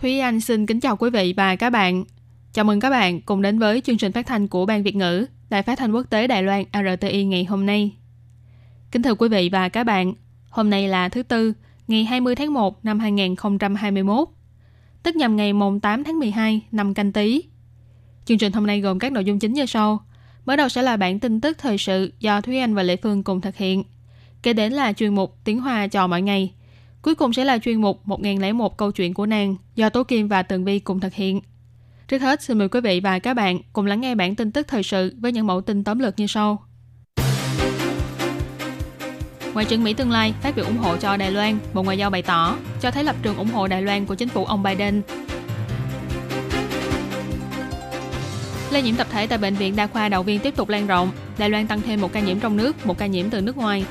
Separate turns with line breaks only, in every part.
Thúy Anh xin kính chào quý vị và các bạn. Chào mừng các bạn cùng đến với chương trình phát thanh của Ban Việt ngữ, Đài phát thanh quốc tế Đài Loan RTI ngày hôm nay. Kính thưa quý vị và các bạn, hôm nay là thứ Tư, ngày 20 tháng 1 năm 2021, tức nhằm ngày mùng 8 tháng 12 năm canh tí. Chương trình hôm nay gồm các nội dung chính như sau. Mở đầu sẽ là bản tin tức thời sự do Thúy Anh và Lệ Phương cùng thực hiện. Kế đến là chuyên mục Tiếng Hoa cho mọi ngày. Cuối cùng sẽ là chuyên mục 1001 câu chuyện của nàng do Tố Kim và Tường Vi cùng thực hiện. Trước hết, xin mời quý vị và các bạn cùng lắng nghe bản tin tức thời sự với những mẫu tin tóm lược như sau. Ngoại trưởng Mỹ tương lai phát biểu ủng hộ cho Đài Loan, Bộ Ngoại giao bày tỏ cho thấy lập trường ủng hộ Đài Loan của chính phủ ông Biden. Lây nhiễm tập thể tại bệnh viện đa khoa Đạo Viên tiếp tục lan rộng. Đài Loan tăng thêm một ca nhiễm trong nước, một ca nhiễm từ nước ngoài.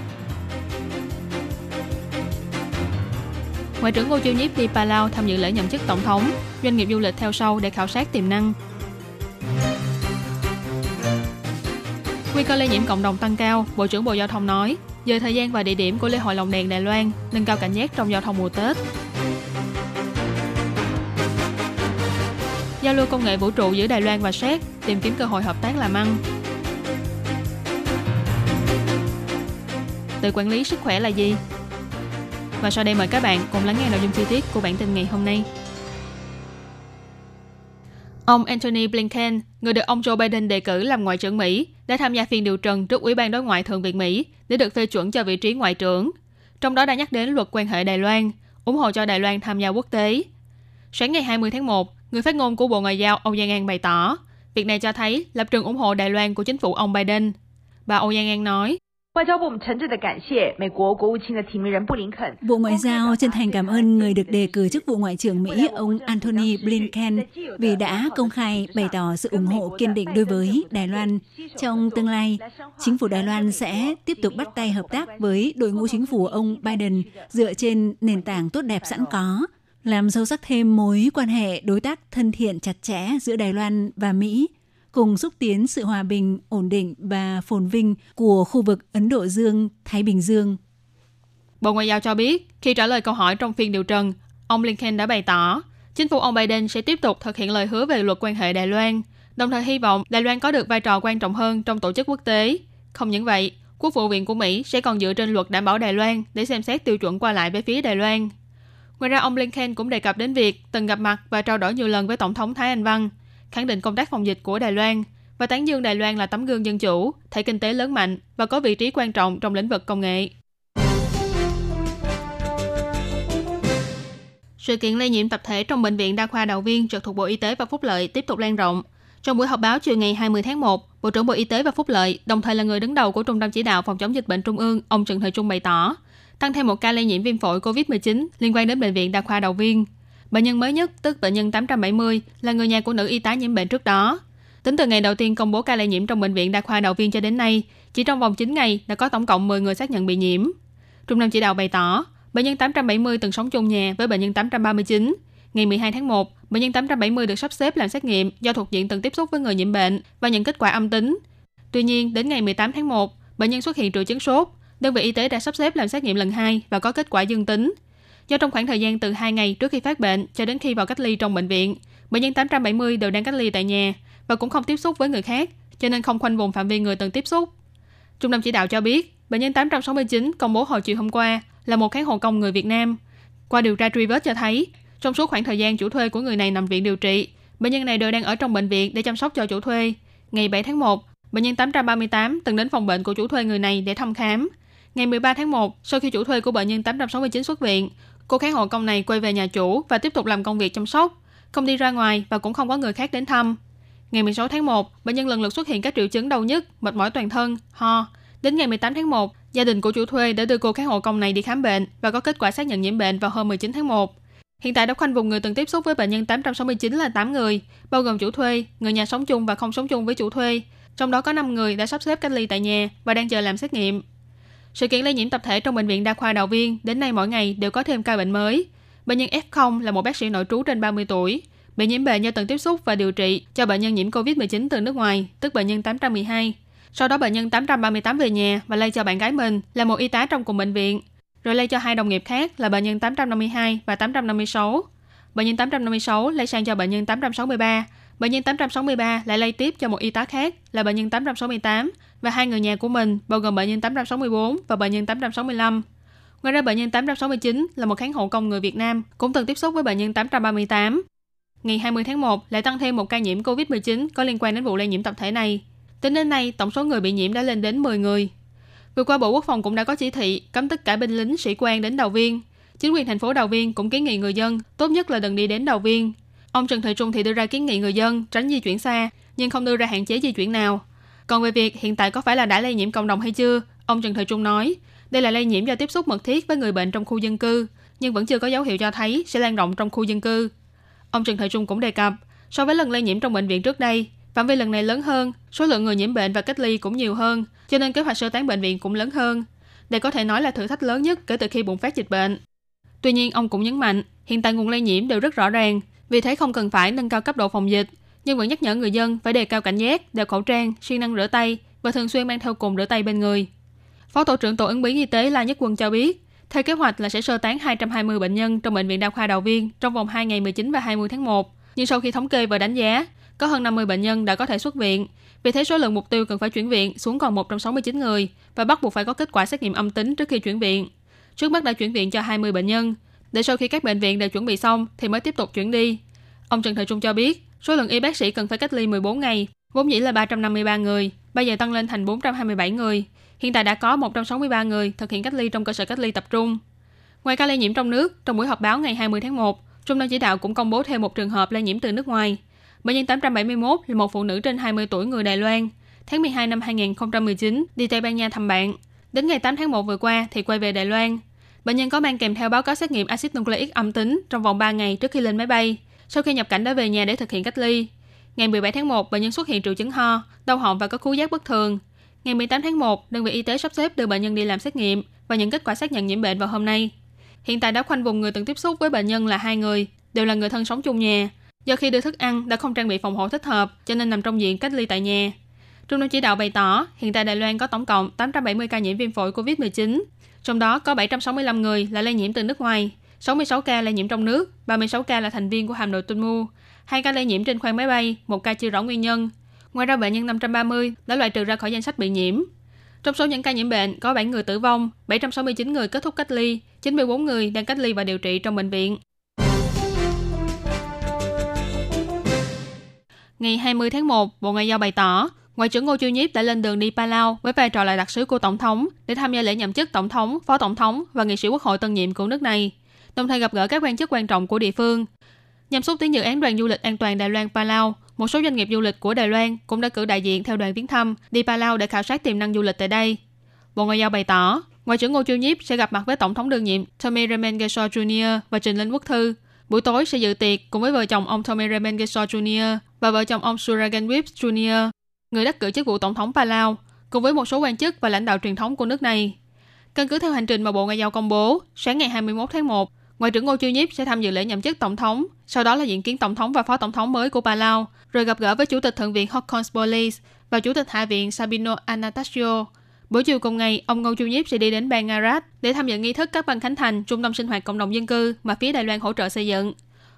Ngoại trưởng Ngô Chiêu Nhiếp đi Palau tham dự lễ nhậm chức tổng thống. Doanh nghiệp du lịch theo sau để khảo sát tiềm năng. Nguy cơ lây nhiễm cộng đồng tăng cao, Bộ trưởng Bộ Giao thông nói, dời thời gian và địa điểm của lễ hội lồng đèn Đài Loan, nâng cao cảnh giác trong giao thông mùa Tết. Giao lưu công nghệ vũ trụ giữa Đài Loan và Séc, tìm kiếm cơ hội hợp tác làm ăn. Tự quản lý sức khỏe là gì? Và sau đây mời các bạn cùng lắng nghe nội dung chi tiết của bản tin ngày hôm nay. Ông Antony Blinken, người được ông Joe Biden đề cử làm ngoại trưởng Mỹ, đã tham gia phiên điều trần trước Ủy ban Đối ngoại Thượng viện Mỹ để được phê chuẩn cho vị trí ngoại trưởng. Trong đó đã nhắc đến luật quan hệ Đài Loan, ủng hộ cho Đài Loan tham gia quốc tế. Sáng ngày 20 tháng 1, người phát ngôn của Bộ Ngoại giao Âu Giang An bày tỏ, việc này cho thấy lập trường ủng hộ Đài Loan của chính phủ ông Biden. Bà Âu Giang An nói,
外交部我们诚挚的感谢美国国务卿的提名人布林肯。
Bộ Ngoại giao chân thành cảm ơn người được đề cử chức vụ Ngoại trưởng Mỹ, ông Antony Blinken, vì đã công khai bày tỏ sự ủng hộ kiên định đối với Đài Loan. Trong tương lai, chính phủ Đài Loan sẽ tiếp tục bắt tay hợp tác với đội ngũ chính phủ ông Biden dựa trên nền tảng tốt đẹp sẵn có, làm sâu sắc thêm mối quan hệ đối tác thân thiện chặt chẽ giữa Đài Loan và Mỹ, cùng xúc tiến sự hòa bình, ổn định và phồn vinh của khu vực Ấn Độ Dương, Thái Bình Dương.
Bộ Ngoại giao cho biết, khi trả lời câu hỏi trong phiên điều trần, ông Blinken đã bày tỏ chính phủ ông Biden sẽ tiếp tục thực hiện lời hứa về luật quan hệ Đài Loan, đồng thời hy vọng Đài Loan có được vai trò quan trọng hơn trong tổ chức quốc tế. Không những vậy, Quốc vụ viện của Mỹ sẽ còn dựa trên luật đảm bảo Đài Loan để xem xét tiêu chuẩn qua lại với phía Đài Loan. Ngoài ra, ông Blinken cũng đề cập đến việc từng gặp mặt và trao đổi nhiều lần với Tổng thống Thái Anh Văn, khẳng định công tác phòng dịch của Đài Loan và tán dương Đài Loan là tấm gương dân chủ, thể kinh tế lớn mạnh và có vị trí quan trọng trong lĩnh vực công nghệ. Sự kiện lây nhiễm tập thể trong bệnh viện đa khoa Đào Viên trực thuộc Bộ Y tế và Phúc lợi tiếp tục lan rộng. Trong buổi họp báo chiều ngày 20 tháng 1, Bộ trưởng Bộ Y tế và Phúc lợi, đồng thời là người đứng đầu của Trung tâm Chỉ đạo Phòng chống dịch bệnh Trung ương, ông Trần Thời Trung bày tỏ, tăng thêm một ca lây nhiễm viêm phổi COVID-19 liên quan đến bệnh viện đa khoa Đào Viên. Bệnh nhân mới nhất, tức bệnh nhân 870, là người nhà của nữ y tá nhiễm bệnh trước đó. Tính từ ngày đầu tiên công bố ca lây nhiễm trong bệnh viện đa khoa đầu Viên cho đến nay, chỉ trong vòng 9 ngày đã có tổng cộng 10 người xác nhận bị nhiễm. Trung tâm chỉ đạo bày tỏ, bệnh nhân 870 từng sống chung nhà với bệnh nhân 839. Ngày 12 tháng 1, bệnh nhân 870 được sắp xếp làm xét nghiệm do thuộc diện từng tiếp xúc với người nhiễm bệnh và nhận kết quả âm tính. Tuy nhiên, đến ngày 18 tháng 1, bệnh nhân xuất hiện triệu chứng sốt. Đơn vị y tế đã sắp xếp làm xét nghiệm lần 2 và có kết quả dương tính. Do trong khoảng thời gian từ 2 ngày trước khi phát bệnh cho đến khi vào cách ly trong bệnh viện, bệnh nhân 870 đều đang cách ly tại nhà và cũng không tiếp xúc với người khác, cho nên không khoanh vùng phạm vi người từng tiếp xúc. Trung tâm chỉ đạo cho biết, bệnh nhân 869 công bố hồi chiều hôm qua là một kháng hộ công người Việt Nam. Qua điều tra truy vết cho thấy, trong suốt khoảng thời gian chủ thuê của người này nằm viện điều trị, bệnh nhân này đều đang ở trong bệnh viện để chăm sóc cho chủ thuê. Ngày 7 tháng 1, bệnh nhân 838 từng đến phòng bệnh của chủ thuê người này để thăm khám. Ngày 13 tháng 1, sau khi chủ thuê của bệnh nhân 869 xuất viện, cô kháng hộ công này quay về nhà chủ và tiếp tục làm công việc chăm sóc, không đi ra ngoài và cũng không có người khác đến thăm. Ngày 16 tháng 1, bệnh nhân lần lượt xuất hiện các triệu chứng đau nhức, mệt mỏi toàn thân, ho. Đến ngày 18 tháng 1, gia đình của chủ thuê đã đưa cô kháng hộ công này đi khám bệnh và có kết quả xác nhận nhiễm bệnh vào hôm 19 tháng 1. Hiện tại đã khoanh vùng người từng tiếp xúc với bệnh nhân 869 là 8 người, bao gồm chủ thuê, người nhà sống chung và không sống chung với chủ thuê. Trong đó có 5 người đã sắp xếp cách ly tại nhà và đang chờ làm xét nghiệm. Sự kiện lây nhiễm tập thể trong bệnh viện đa khoa Đào Viên đến nay mỗi ngày đều có thêm ca bệnh mới. Bệnh nhân F0 là một bác sĩ nội trú trên 30 tuổi, bị nhiễm bệnh do từng tiếp xúc và điều trị cho bệnh nhân nhiễm COVID-19 từ nước ngoài, tức bệnh nhân 812. Sau đó bệnh nhân 838 về nhà và lây cho bạn gái mình là một y tá trong cùng bệnh viện, rồi lây cho hai đồng nghiệp khác là bệnh nhân 852 và 856. Bệnh nhân 856 lây sang cho bệnh nhân 863, bệnh nhân 863 lại lây tiếp cho một y tá khác là bệnh nhân 868 và hai người nhà của mình bao gồm bệnh nhân 864 và bệnh nhân 865. Ngoài ra bệnh nhân 869 là một kháng hộ công người Việt Nam cũng từng tiếp xúc với bệnh nhân 838. Ngày 20 tháng 1 lại tăng thêm một ca nhiễm COVID-19 có liên quan đến vụ lây nhiễm tập thể này. Tính đến nay, tổng số người bị nhiễm đã lên đến 10 người. Vừa qua Bộ Quốc phòng cũng đã có chỉ thị cấm tất cả binh lính sĩ quan đến đầu Viên. Chính quyền thành phố Đào Viên cũng kiến nghị người dân tốt nhất là đừng đi đến Đào Viên. Ông Trần Thời Trung thì đưa ra kiến nghị người dân tránh di chuyển xa, nhưng không đưa ra hạn chế di chuyển nào. Còn về việc hiện tại có phải là đã lây nhiễm cộng đồng hay chưa, ông Trần Thời Trung nói, đây là lây nhiễm do tiếp xúc mật thiết với người bệnh trong khu dân cư, nhưng vẫn chưa có dấu hiệu cho thấy sẽ lan rộng trong khu dân cư. Ông Trần Thời Trung cũng đề cập, so với lần lây nhiễm trong bệnh viện trước đây, phạm vi lần này lớn hơn, số lượng người nhiễm bệnh và cách ly cũng nhiều hơn, cho nên kế hoạch sơ tán bệnh viện cũng lớn hơn. Đây có thể nói là thử thách lớn nhất kể từ khi bùng phát dịch bệnh. Tuy nhiên, ông cũng nhấn mạnh, hiện tại nguồn lây nhiễm đều rất rõ ràng, vì thế không cần phải nâng cao cấp độ phòng dịch, nhưng vẫn nhắc nhở người dân phải đề cao cảnh giác, đeo khẩu trang, siêng năng rửa tay và thường xuyên mang theo cồn rửa tay bên người. Phó tổ trưởng tổ ứng biến y tế La Nhất Quân cho biết, theo kế hoạch là sẽ sơ tán 220 bệnh nhân trong bệnh viện đa khoa Đào Viên trong vòng 2 ngày 19 và 20 tháng 1. Nhưng sau khi thống kê và đánh giá, có hơn 50 bệnh nhân đã có thể xuất viện. Vì thế số lượng mục tiêu cần phải chuyển viện xuống còn 169 người và bắt buộc phải có kết quả xét nghiệm âm tính trước khi chuyển viện. Trước mắt đã chuyển viện cho 20 bệnh nhân, để sau khi các bệnh viện đều chuẩn bị xong thì mới tiếp tục chuyển đi. Ông Trần Thời Trung cho biết, số lượng y bác sĩ cần phải cách ly 14 ngày, vốn dĩ là 353 người, bây giờ tăng lên thành 427 người. Hiện tại đã có 163 người thực hiện cách ly trong cơ sở cách ly tập trung. Ngoài ca lây nhiễm trong nước, trong buổi họp báo ngày 20 tháng 1, Trung tâm chỉ đạo cũng công bố thêm một trường hợp lây nhiễm từ nước ngoài. Bệnh nhân 871 là một phụ nữ trên 20 tuổi người Đài Loan. Tháng 12 năm 2019 đi Tây Ban Nha thăm bạn. Đến ngày 8 tháng 1 vừa qua thì quay về Đài Loan. Bệnh nhân có mang kèm theo báo cáo xét nghiệm axit nucleic âm tính trong vòng 3 ngày trước khi lên máy bay. Sau khi nhập cảnh đã về nhà để thực hiện cách ly. Ngày 17 tháng 1, bệnh nhân xuất hiện triệu chứng ho, đau họng và có khứu giác bất thường. Ngày 18 tháng 1, đơn vị y tế sắp xếp đưa bệnh nhân đi làm xét nghiệm và nhận kết quả xác nhận nhiễm bệnh vào hôm nay. Hiện tại đã khoanh vùng người từng tiếp xúc với bệnh nhân là hai người, đều là người thân sống chung nhà. Do khi đưa thức ăn đã không trang bị phòng hộ thích hợp, cho nên nằm trong diện cách ly tại nhà. Trung tâm chỉ đạo bày tỏ, hiện tại Đài Loan có tổng cộng 870 ca nhiễm viêm phổi COVID-19, trong đó có 765 người là lây nhiễm từ nước ngoài, 66 ca lây nhiễm trong nước, 36 ca là thành viên của hàm đội tuân mu, 2 ca lây nhiễm trên khoang máy bay, một ca chưa rõ nguyên nhân. Ngoài ra bệnh nhân 530 đã loại trừ ra khỏi danh sách bị nhiễm. Trong số những ca nhiễm bệnh có 7 người tử vong, 769 người kết thúc cách ly, 94 người đang cách ly và điều trị trong bệnh viện. Ngày 20 tháng 1, Bộ Ngoại giao bày tỏ, Ngoại trưởng Ngô Chiêu Nhiếp đã lên đường đi Palau với vai trò là đặc sứ của Tổng thống để tham gia lễ nhậm chức Tổng thống, Phó Tổng thống và nghị sĩ Quốc hội tân nhiệm của nước này, đồng thời gặp gỡ các quan chức quan trọng của địa phương. Nhằm xúc tiến dự án đoàn du lịch an toàn Đài Loan Palau, một số doanh nghiệp du lịch của Đài Loan cũng đã cử đại diện theo đoàn viếng thăm đi Palau để khảo sát tiềm năng du lịch tại đây. Bộ Ngoại giao bày tỏ, Ngoại trưởng Ngô Chiêu Nhiếp sẽ gặp mặt với Tổng thống đương nhiệm Tommy Remengesho Jr. và Trình Linh Quốc Thư. Buổi tối sẽ dự tiệc cùng với vợ chồng ông Tommy Remengesho Jr. và vợ chồng ông Suragan Whips Jr., người đắc cử chức vụ Tổng thống Palau, cùng với một số quan chức và lãnh đạo truyền thống của nước này. Căn cứ theo hành trình mà Bộ Ngoại giao công bố, sáng ngày 21 tháng 1, Ngoại trưởng Ngô Chiêu Nhiếp sẽ tham dự lễ nhậm chức tổng thống, sau đó là diện kiến tổng thống và phó tổng thống mới của Palau, rồi gặp gỡ với chủ tịch thượng viện Hokon Bolis và chủ tịch hạ viện Sabino Anastasio. Buổi chiều cùng ngày, ông Ngô Chiêu Nhiếp sẽ đi đến bang Arat để tham dự nghi thức các ban khánh thành trung tâm sinh hoạt cộng đồng dân cư mà phía Đài Loan hỗ trợ xây dựng.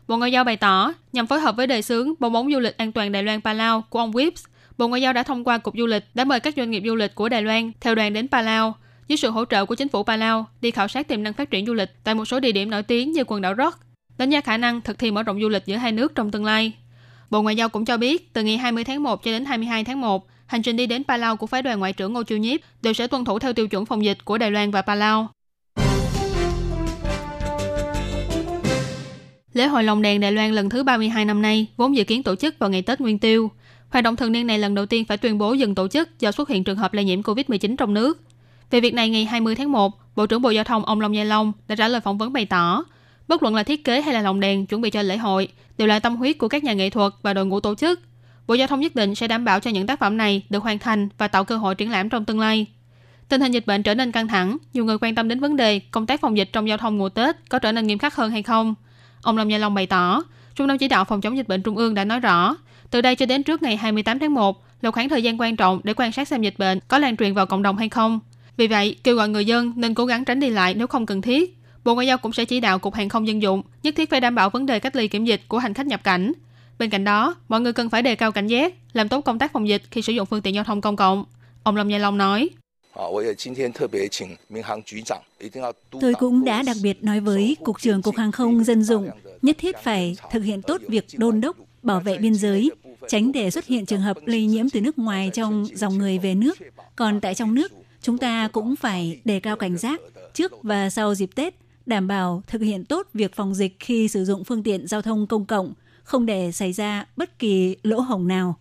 Bộ Ngoại giao bày tỏ, nhằm phối hợp với đề xướng bong bóng du lịch an toàn Đài Loan Palau của ông Whips, Bộ Ngoại giao đã thông qua Cục Du lịch đã mời các doanh nghiệp du lịch của Đài Loan theo đoàn đến Palau dưới sự hỗ trợ của chính phủ Palau đi khảo sát tiềm năng phát triển du lịch tại một số địa điểm nổi tiếng như quần đảo Rock, đánh giá khả năng thực thi mở rộng du lịch giữa hai nước trong tương lai. Bộ Ngoại giao cũng cho biết, từ ngày 20 tháng 1 cho đến 22 tháng 1, hành trình đi đến Palau của phái đoàn ngoại trưởng Ngô Chiêu Nhiếp đều sẽ tuân thủ theo tiêu chuẩn phòng dịch của Đài Loan và Palau. Lễ hội lồng đèn Đài Loan lần thứ 32 năm nay vốn dự kiến tổ chức vào ngày Tết Nguyên Tiêu. Hoạt động thường niên này lần đầu tiên phải tuyên bố dừng tổ chức do xuất hiện trường hợp lây nhiễm COVID-19 trong nước. Về việc này, ngày 20 tháng 1, Bộ trưởng Bộ Giao thông ông Long Gia Long đã trả lời phỏng vấn bày tỏ, Bất luận là thiết kế hay là lồng đèn chuẩn bị cho lễ hội đều là tâm huyết của các nhà nghệ thuật và đội ngũ tổ chức. Bộ Giao thông nhất định sẽ đảm bảo cho những tác phẩm này được hoàn thành và tạo cơ hội triển lãm trong tương lai. Tình hình dịch bệnh trở nên căng thẳng, nhiều người quan tâm đến vấn đề công tác phòng dịch trong giao thông mùa Tết có trở nên nghiêm khắc hơn hay không. Ông Lâm Gia Long bày tỏ, Trung tâm chỉ đạo phòng chống dịch bệnh Trung ương đã nói rõ, từ đây cho đến trước ngày 28 tháng 1 là khoảng thời gian quan trọng để quan sát xem dịch bệnh có lan truyền vào cộng đồng hay không. Vì vậy, kêu gọi người dân nên cố gắng tránh đi lại nếu không cần thiết. Bộ Ngoại giao cũng sẽ chỉ đạo Cục Hàng không Dân dụng nhất thiết phải đảm bảo vấn đề cách ly kiểm dịch của hành khách nhập cảnh. Bên cạnh đó, mọi người cần phải đề cao cảnh giác, làm tốt công tác phòng dịch khi sử dụng phương tiện giao thông công cộng. Ông Lâm Gia Long nói.
Tôi cũng đã đặc biệt nói với Cục trưởng Cục Hàng không Dân dụng nhất thiết phải thực hiện tốt việc đôn đốc, bảo vệ biên giới, tránh để xuất hiện trường hợp lây nhiễm từ nước ngoài trong dòng người về nước. Còn tại trong nước, chúng ta cũng phải đề cao cảnh giác trước và sau dịp Tết, đảm bảo thực hiện tốt việc phòng dịch khi sử dụng phương tiện giao thông công cộng, không để xảy ra bất kỳ lỗ hổng nào.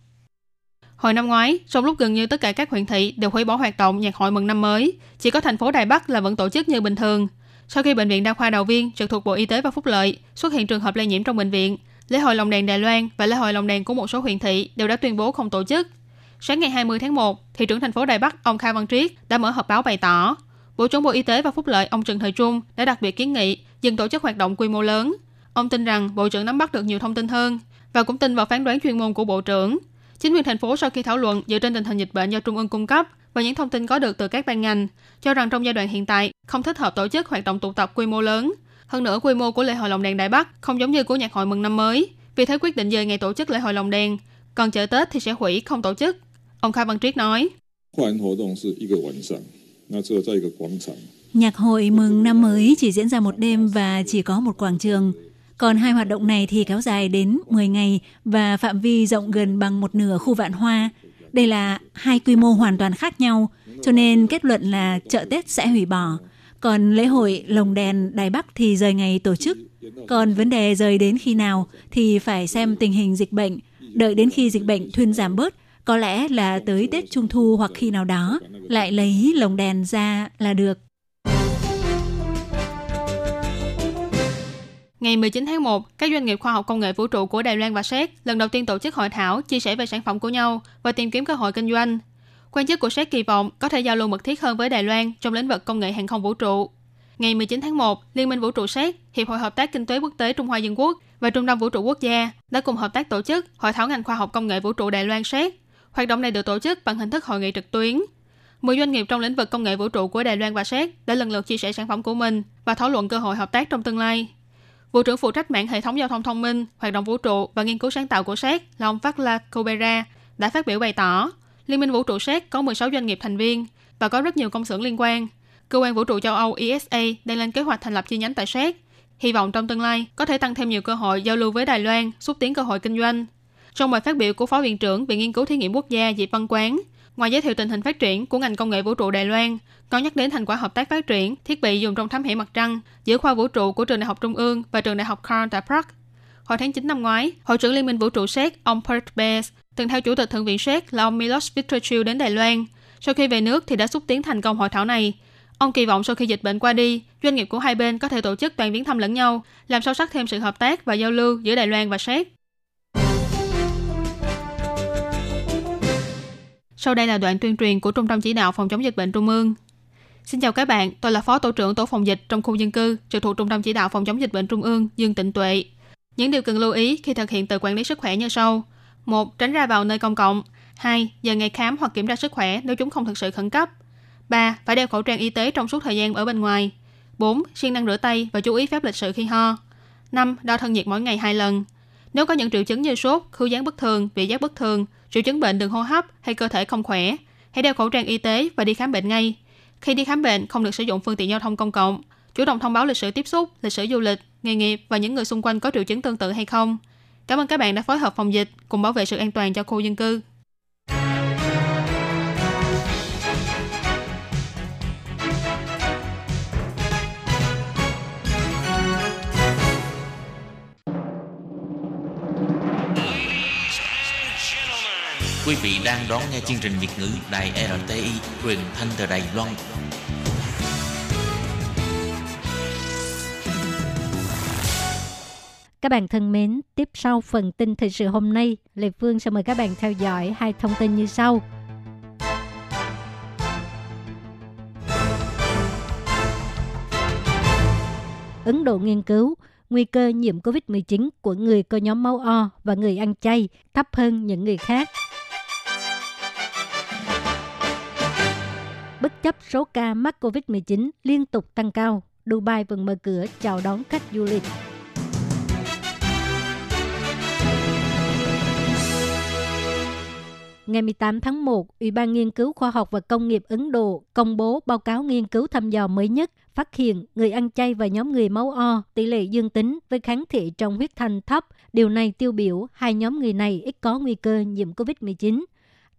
Hồi năm ngoái, trong lúc gần như tất cả các huyện thị đều hủy bỏ hoạt động nhạc hội mừng năm mới, chỉ có thành phố Đài Bắc là vẫn tổ chức như bình thường. Sau khi bệnh viện đa khoa Đầu Viên trực thuộc Bộ Y tế và Phúc Lợi xuất hiện trường hợp lây nhiễm trong bệnh viện, lễ hội lồng đèn Đài Loan và lễ hội lồng đèn của một số huyện thị đều đã tuyên bố không tổ chức. Sáng ngày 20 tháng 1, thị trưởng thành phố Đài Bắc ông Kha Văn Triết đã mở họp báo bày tỏ, Bộ trưởng Bộ Y tế và Phúc lợi ông Trần Thời Trung đã đặc biệt kiến nghị dừng tổ chức hoạt động quy mô lớn. Ông tin rằng Bộ trưởng nắm bắt được nhiều thông tin hơn và cũng tin vào phán đoán chuyên môn của Bộ trưởng. Chính quyền thành phố sau khi thảo luận dựa trên tình hình dịch bệnh do Trung ương cung cấp và những thông tin có được từ các ban ngành, cho rằng trong giai đoạn hiện tại không thích hợp tổ chức hoạt động tụ tập quy mô lớn. Hơn nữa, quy mô của lễ hội lồng đèn Đại Bắc không giống như của nhạc hội mừng năm mới, vì thế quyết định dời ngày tổ chức lễ hội lồng đèn, còn chợ Tết thì sẽ hủy không tổ chức. Ông kha Văn Triết nói.
Nhạc hội mừng năm mới chỉ diễn ra một đêm và chỉ có một quảng trường. Còn hai hoạt động này thì kéo dài đến 10 ngày và phạm vi rộng gần bằng một nửa khu vạn hoa. Đây là hai quy mô hoàn toàn khác nhau, cho nên kết luận là chợ Tết sẽ hủy bỏ. Còn lễ hội lồng đèn Đài Bắc thì rời ngày tổ chức. Còn vấn đề rời đến khi nào thì phải xem tình hình dịch bệnh. Đợi đến khi dịch bệnh thuyên giảm bớt, có lẽ là tới Tết Trung Thu hoặc khi nào đó lại lấy lồng đèn ra là được.
Ngày 19 tháng 1, các doanh nghiệp khoa học công nghệ vũ trụ của Đài Loan và Séc lần đầu tiên tổ chức hội thảo chia sẻ về sản phẩm của nhau và tìm kiếm cơ hội kinh doanh. Quan chức của Séc kỳ vọng có thể giao lưu mật thiết hơn với Đài Loan trong lĩnh vực công nghệ hàng không vũ trụ. Ngày 19 tháng 1, Liên minh Vũ trụ Séc, Hiệp hội Hợp tác Kinh tế Quốc tế Trung Hoa Dân Quốc và Trung tâm Vũ trụ Quốc gia đã cùng hợp tác tổ chức Hội thảo ngành khoa học công nghệ vũ trụ Đài Loan Séc. Hoạt động này được tổ chức bằng hình thức hội nghị trực tuyến. 10 doanh nghiệp trong lĩnh vực công nghệ vũ trụ của Đài Loan và Séc đã lần lượt chia sẻ sản phẩm của mình và thảo luận cơ hội hợp tác trong tương lai. Vụ trưởng phụ trách mạng hệ thống giao thông thông minh, hoạt động vũ trụ và nghiên cứu sáng tạo của Séc, là ông Fatla Kobera đã phát biểu bày tỏ, Liên minh vũ trụ Séc có 16 doanh nghiệp thành viên và có rất nhiều công xưởng liên quan. Cơ quan vũ trụ châu Âu ESA đang lên kế hoạch thành lập chi nhánh tại Séc, Hy vọng trong tương lai có thể tăng thêm nhiều cơ hội giao lưu với Đài Loan, xúc tiến cơ hội kinh doanh. Trong bài phát biểu của Phó Viện trưởng Viện Nghiên cứu Thí nghiệm Quốc gia Diệp Văn Quán, ngoài giới thiệu tình hình phát triển của ngành công nghệ vũ trụ Đài Loan, có nhắc đến thành quả hợp tác phát triển thiết bị dùng trong thám hiểm mặt trăng giữa khoa vũ trụ của trường đại học Trung ương và trường đại học Carl tại Prague. Hồi tháng 9 năm ngoái, Hội trưởng Liên minh Vũ trụ Séc, ông Bert Bez, từng theo Chủ tịch Thượng viện Séc là ông Milos Vitriciu đến Đài Loan. Sau khi về nước thì đã xúc tiến thành công hội thảo này. Ông kỳ vọng sau khi dịch bệnh qua đi, doanh nghiệp của hai bên có thể tổ chức toàn viếng thăm lẫn nhau, làm sâu sắc thêm sự hợp tác và giao lưu giữa Đài Loan và Séc. Sau đây là đoạn tuyên truyền của Trung tâm Chỉ đạo Phòng chống dịch bệnh Trung ương. Xin chào các bạn, tôi là Phó Tổ trưởng Tổ phòng dịch trong khu dân cư trực thuộc Trung tâm Chỉ đạo Phòng chống dịch bệnh Trung ương Dương Tịnh Tuệ. Những điều cần lưu ý khi thực hiện tự quản lý sức khỏe như sau. một Tránh ra vào nơi công cộng. 2. Giờ ngày khám hoặc kiểm tra sức khỏe nếu chúng không thực sự khẩn cấp. 3. Phải đeo khẩu trang y tế trong suốt thời gian ở bên ngoài. 4. Siêng năng rửa tay và chú ý phép lịch sự khi ho. 5. Đo thân nhiệt mỗi ngày 2 lần. Nếu có những triệu chứng như sốt, khứu giác bất thường, vị giác bất thường, triệu chứng bệnh đường hô hấp hay cơ thể không khỏe, hãy đeo khẩu trang y tế và đi khám bệnh ngay. Khi đi khám bệnh, không được sử dụng phương tiện giao thông công cộng. Chủ động thông báo lịch sử tiếp xúc, lịch sử du lịch, nghề nghiệp và những người xung quanh có triệu chứng tương tự hay không. Cảm ơn các bạn đã phối hợp phòng dịch cùng bảo vệ sự an toàn cho khu dân cư.
Quý vị đang đón nghe chương trình Việt ngữ Đài RTI truyền thanh từ Đài Loan.
Các bạn thân mến, tiếp sau phần tin thời sự hôm nay, Lê Phương sẽ mời các bạn theo dõi hai thông tin như sau. Ấn Độ nghiên cứu nguy cơ nhiễm COVID-19 của người có nhóm máu O và người ăn chay thấp hơn những người khác. Bất chấp số ca mắc COVID-19 liên tục tăng cao, Dubai vẫn mở cửa chào đón khách du lịch. Ngày 18 tháng 1, Ủy ban Nghiên cứu Khoa học và Công nghiệp Ấn Độ công bố báo cáo nghiên cứu thăm dò mới nhất phát hiện người ăn chay và nhóm người máu O tỷ lệ dương tính với kháng thể trong huyết thanh thấp. Điều này tiêu biểu hai nhóm người này ít có nguy cơ nhiễm COVID-19.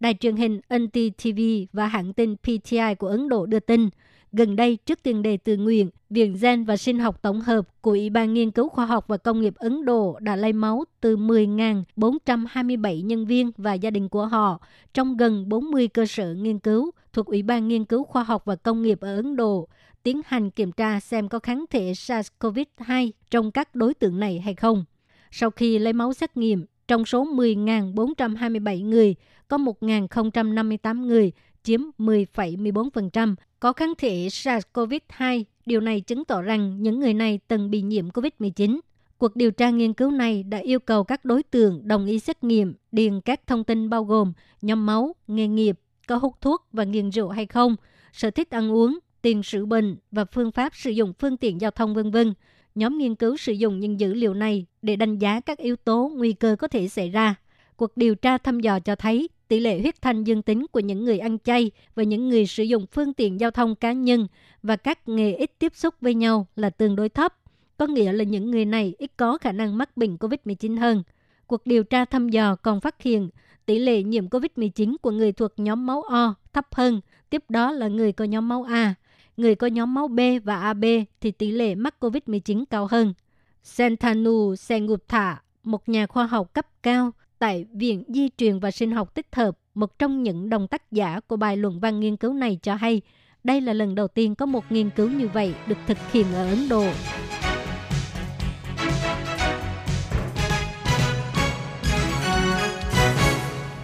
Đài truyền hình NTTV và hãng tin PTI của Ấn Độ đưa tin, gần đây trước tiền đề tự nguyện, Viện Gen và Sinh học Tổng hợp của Ủy ban Nghiên cứu Khoa học và Công nghiệp Ấn Độ đã lấy máu từ 10.427 nhân viên và gia đình của họ trong gần 40 cơ sở nghiên cứu thuộc Ủy ban Nghiên cứu Khoa học và Công nghiệp ở Ấn Độ tiến hành kiểm tra xem có kháng thể SARS-CoV-2 trong các đối tượng này hay không. Sau khi lấy máu xét nghiệm, trong số 10.427 người, có 1.058 người, chiếm 10,14%, có kháng thể SARS-CoV-2. Điều này chứng tỏ rằng những người này từng bị nhiễm COVID-19. Cuộc điều tra nghiên cứu này đã yêu cầu các đối tượng đồng ý xét nghiệm, điền các thông tin bao gồm nhóm máu, nghề nghiệp, có hút thuốc và nghiện rượu hay không, sở thích ăn uống, tiền sử bệnh và phương pháp sử dụng phương tiện giao thông vân vân. Nhóm nghiên cứu sử dụng những dữ liệu này để đánh giá các yếu tố nguy cơ có thể xảy ra. Cuộc điều tra thăm dò cho thấy tỷ lệ huyết thanh dương tính của những người ăn chay và những người sử dụng phương tiện giao thông cá nhân và các nghề ít tiếp xúc với nhau là tương đối thấp. Có nghĩa là những người này ít có khả năng mắc bệnh COVID-19 hơn. Cuộc điều tra thăm dò còn phát hiện tỷ lệ nhiễm COVID-19 của người thuộc nhóm máu O thấp hơn, tiếp đó là người có nhóm máu A. Người có nhóm máu B và AB thì tỷ lệ mắc COVID-19 cao hơn. Santanu Sengupta, một nhà khoa học cấp cao tại Viện Di truyền và Sinh học tích hợp, một trong những đồng tác giả của bài luận văn nghiên cứu này cho hay, đây là lần đầu tiên có một nghiên cứu như vậy được thực hiện ở Ấn Độ.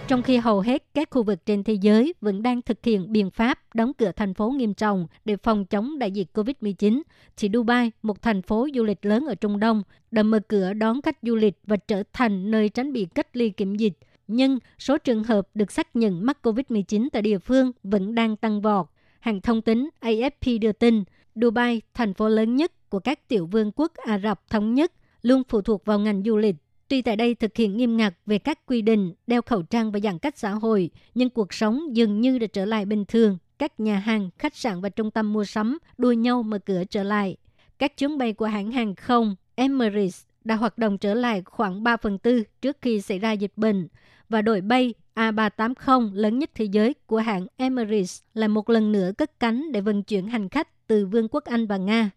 Trong khi hầu hết các khu vực trên thế giới vẫn đang thực hiện biện pháp đóng cửa thành phố nghiêm trọng để phòng chống đại dịch COVID-19, thì Dubai, một thành phố du lịch lớn ở Trung Đông, đã mở cửa đón khách du lịch và trở thành nơi tránh bị cách ly kiểm dịch. Nhưng số trường hợp được xác nhận mắc COVID-19 tại địa phương vẫn đang tăng vọt. Hàng thông tính AFP đưa tin, Dubai, thành phố lớn nhất của các tiểu vương quốc Ả Rập Thống Nhất, luôn phụ thuộc vào ngành du lịch Tuy tại đây thực hiện nghiêm ngặt về các quy định đeo khẩu trang và giãn cách xã hội, nhưng cuộc sống dường như đã trở lại bình thường. Các nhà hàng, khách sạn và trung tâm mua sắm đua nhau mở cửa trở lại. Các chuyến bay của hãng hàng không Emirates đã hoạt động trở lại khoảng 3 phần tư trước khi xảy ra dịch bệnh và đội bay A380 lớn nhất thế giới của hãng Emirates là một lần nữa cất cánh để vận chuyển hành khách từ Vương quốc Anh và Nga.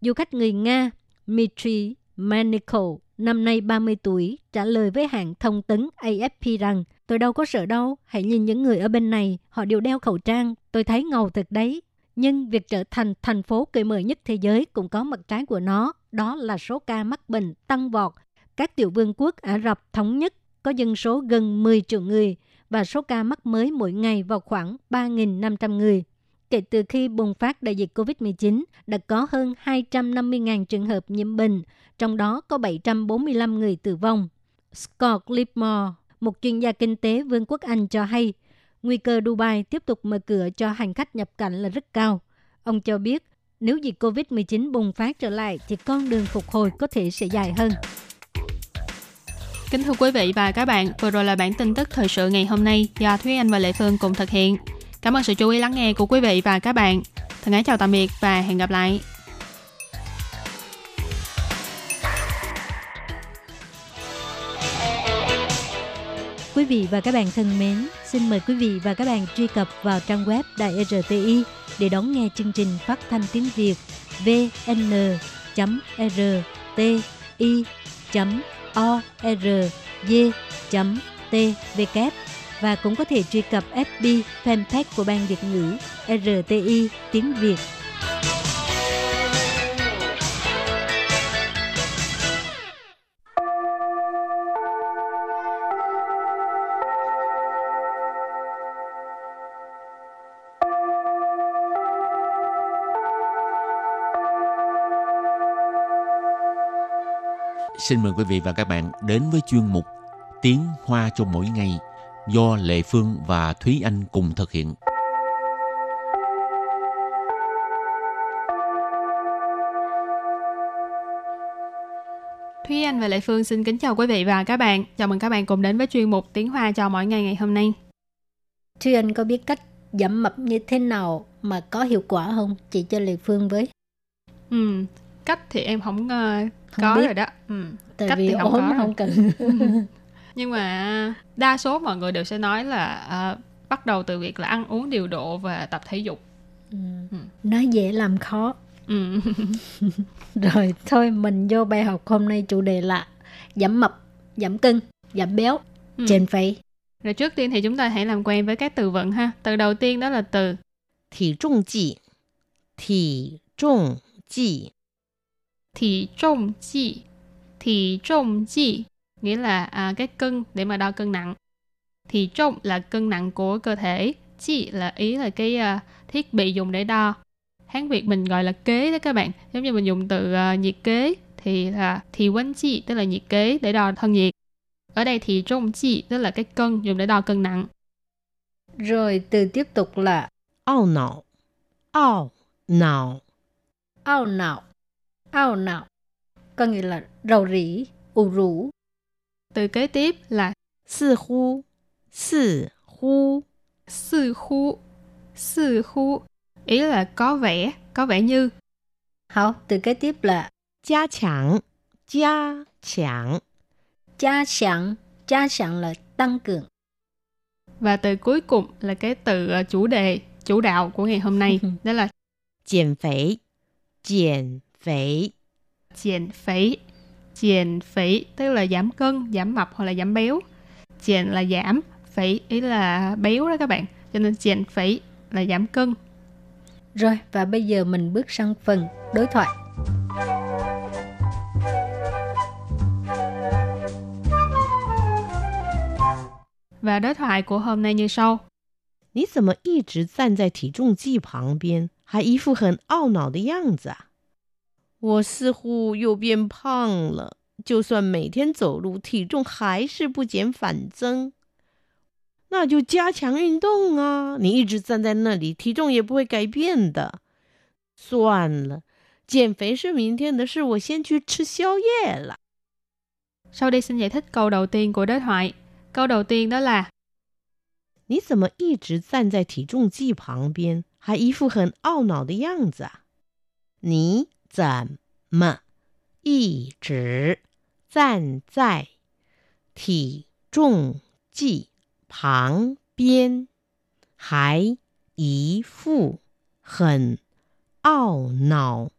Du khách người Nga Dmitry Manikov năm nay 30 tuổi, trả lời với hãng thông tấn AFP rằng tôi đâu có sợ đâu, hãy nhìn những người ở bên này, họ đều đeo khẩu trang, tôi thấy ngầu thật đấy. Nhưng việc trở thành thành phố cởi mở nhất thế giới cũng có mặt trái của nó, đó là số ca mắc bệnh tăng vọt. Các tiểu vương quốc Ả Rập thống nhất có dân số gần 10 triệu người và số ca mắc mới mỗi ngày vào khoảng 3.500 người. Kể từ khi bùng phát đại dịch COVID-19, đã có hơn 250.000 trường hợp nhiễm bệnh, trong đó có 745 người tử vong. Scott Lipmore, một chuyên gia kinh tế Vương quốc Anh cho hay, nguy cơ Dubai tiếp tục mở cửa cho hành khách nhập cảnh là rất cao. Ông cho biết, nếu dịch COVID-19 bùng phát trở lại thì con đường phục hồi có thể sẽ dài hơn.
Kính thưa quý vị và các bạn, vừa rồi là bản tin tức thời sự ngày hôm nay do Thúy Anh và Lệ Phương cùng thực hiện. Cảm ơn sự chú ý lắng nghe của quý vị và các bạn. Thân ái chào tạm biệt và hẹn gặp lại.
Quý vị và các bạn thân mến, xin mời quý vị và các bạn truy cập vào trang web Đài RTI để đón nghe chương trình phát thanh tiếng Việt vn.rti.org.tvk và cũng có thể truy cập FB fanpage của Ban Việt ngữ RTI tiếng Việt.
Xin mời quý vị và các bạn đến với chuyên mục Tiếng Hoa cho mỗi ngày – do Lệ Phương và Thúy Anh cùng thực hiện.
Thúy Anh và Lệ Phương xin kính chào quý vị và các bạn. Chào mừng các bạn cùng đến với chuyên mục Tiếng Hoa cho mỗi ngày ngày hôm nay.
Thúy Anh có biết cách giảm mập như thế nào mà có hiệu quả không? Chị cho Lệ Phương với.
Ừ, cách thì em không, uh,
Không
có
biết.
rồi đó. Ừ,
Tại
cách
vì
thì không
ốm
có
không cần.
nhưng mà đa số mọi người đều sẽ nói là uh, bắt đầu từ việc là ăn uống điều độ và tập thể dục.
Ừ. ừ. Nói dễ làm khó.
Ừ.
Rồi thôi mình vô bài học hôm nay chủ đề là giảm mập giảm cân giảm béo
ừ.
trên
rồi trước tiên thì chúng ta hãy làm quen với các từ vựng ha. Từ đầu tiên đó là từ
thể trọng chỉ thể trọng chỉ
thể trọng chỉ thể trọng chỉ nghĩa là à, cái cân để mà đo cân nặng. Thì trọng là cân nặng của cơ thể, chị là ý là cái à, thiết bị dùng để đo. Hán Việt mình gọi là kế đó các bạn, giống như mình dùng từ à, nhiệt kế thì là thì quán chị tức là nhiệt kế để đo thân nhiệt. Ở đây thì trọng chị tức là cái cân dùng để đo cân nặng.
Rồi từ tiếp tục là
ao não. Ao não.
Ao não. Ao não. Có nghĩa là rầu rĩ, u rũ,
Từ kế tiếp là
似乎，似乎，
sư khu. Sư khu ý là có vẻ, có vẻ như.
Hảo, từ kế tiếp là
加强，加强，
gia sẵn. Gia sẵn là tăng cường.
Và từ cuối cùng là cái từ ờ, chủ đề, chủ đạo của ngày hôm nay. đó là
减肥，减肥，
chèn phẩy. Chèn phẩy tức là giảm cân, giảm mập hoặc là giảm béo. Chèn là giảm, phẩy ý là béo đó các bạn. Cho nên chèn phẩy là giảm cân.
Rồi, và bây giờ mình bước sang phần đối thoại.
Và đối thoại của hôm nay như sau.
你怎么一直站在体重计旁边，还一副很懊恼的样子啊？ 我似乎又变胖了，就算每天走路，体重还是不减反增。那就加强运动啊！你一直站在那里，体重也不会改变的。算了，减肥是明天的事，我先去吃宵夜了。
Sau đây xin giải thích câu đầu tiên của đối thoại. Câu đầu tiên đó là
你怎么一直站在体重计旁边，还一副很懊恼的样子啊？你怎么一直站在体重计旁边，还一副很懊恼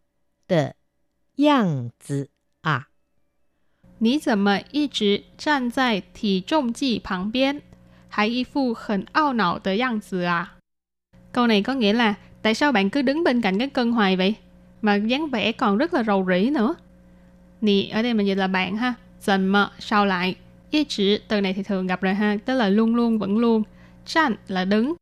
的样子啊？
你怎么一直站在体重计旁边，还一副很懊恼的样子啊？Câu này có nghĩa là tại sao bạn cứ đứng bên cạnh cái cân hoài vậy? mà dáng vẻ còn rất là rầu rĩ nữa. Nì ở đây mình dịch là bạn ha. Dần mờ sau lại. Ý chỉ từ này thì thường gặp rồi ha, tức là luôn luôn vẫn luôn. Chan là đứng.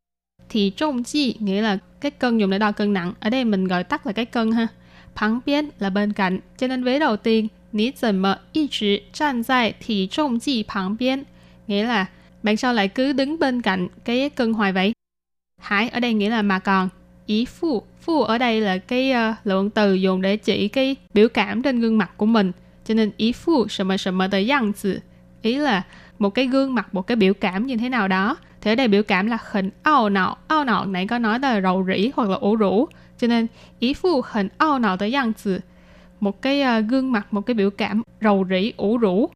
Thì trung chi nghĩa là cái cân dùng để đo cân nặng. Ở đây mình gọi tắt là cái cân ha. Phẳng biến là bên cạnh. Cho nên vế đầu tiên, nì dần mờ ý chỉ chan dài thì trung chi phẳng biến. Nghĩa là bạn sao lại cứ đứng bên cạnh cái cân hoài vậy? Hải ở đây nghĩa là mà còn, Ý phu, phu ở đây là cái uh, lượng từ dùng để chỉ cái biểu cảm trên gương mặt của mình. Cho nên ý phu什么什么的样子. Ý là một cái gương mặt, một cái biểu cảm như thế nào đó. Thì ở đây biểu cảm là hình ao nọ. Ao nọ nãy có nói là rầu rĩ hoặc là ủ rũ. Cho nên ý phu hình ao nọ的样子. Một cái uh, gương mặt, một cái biểu cảm rầu rĩ, ủ rũ.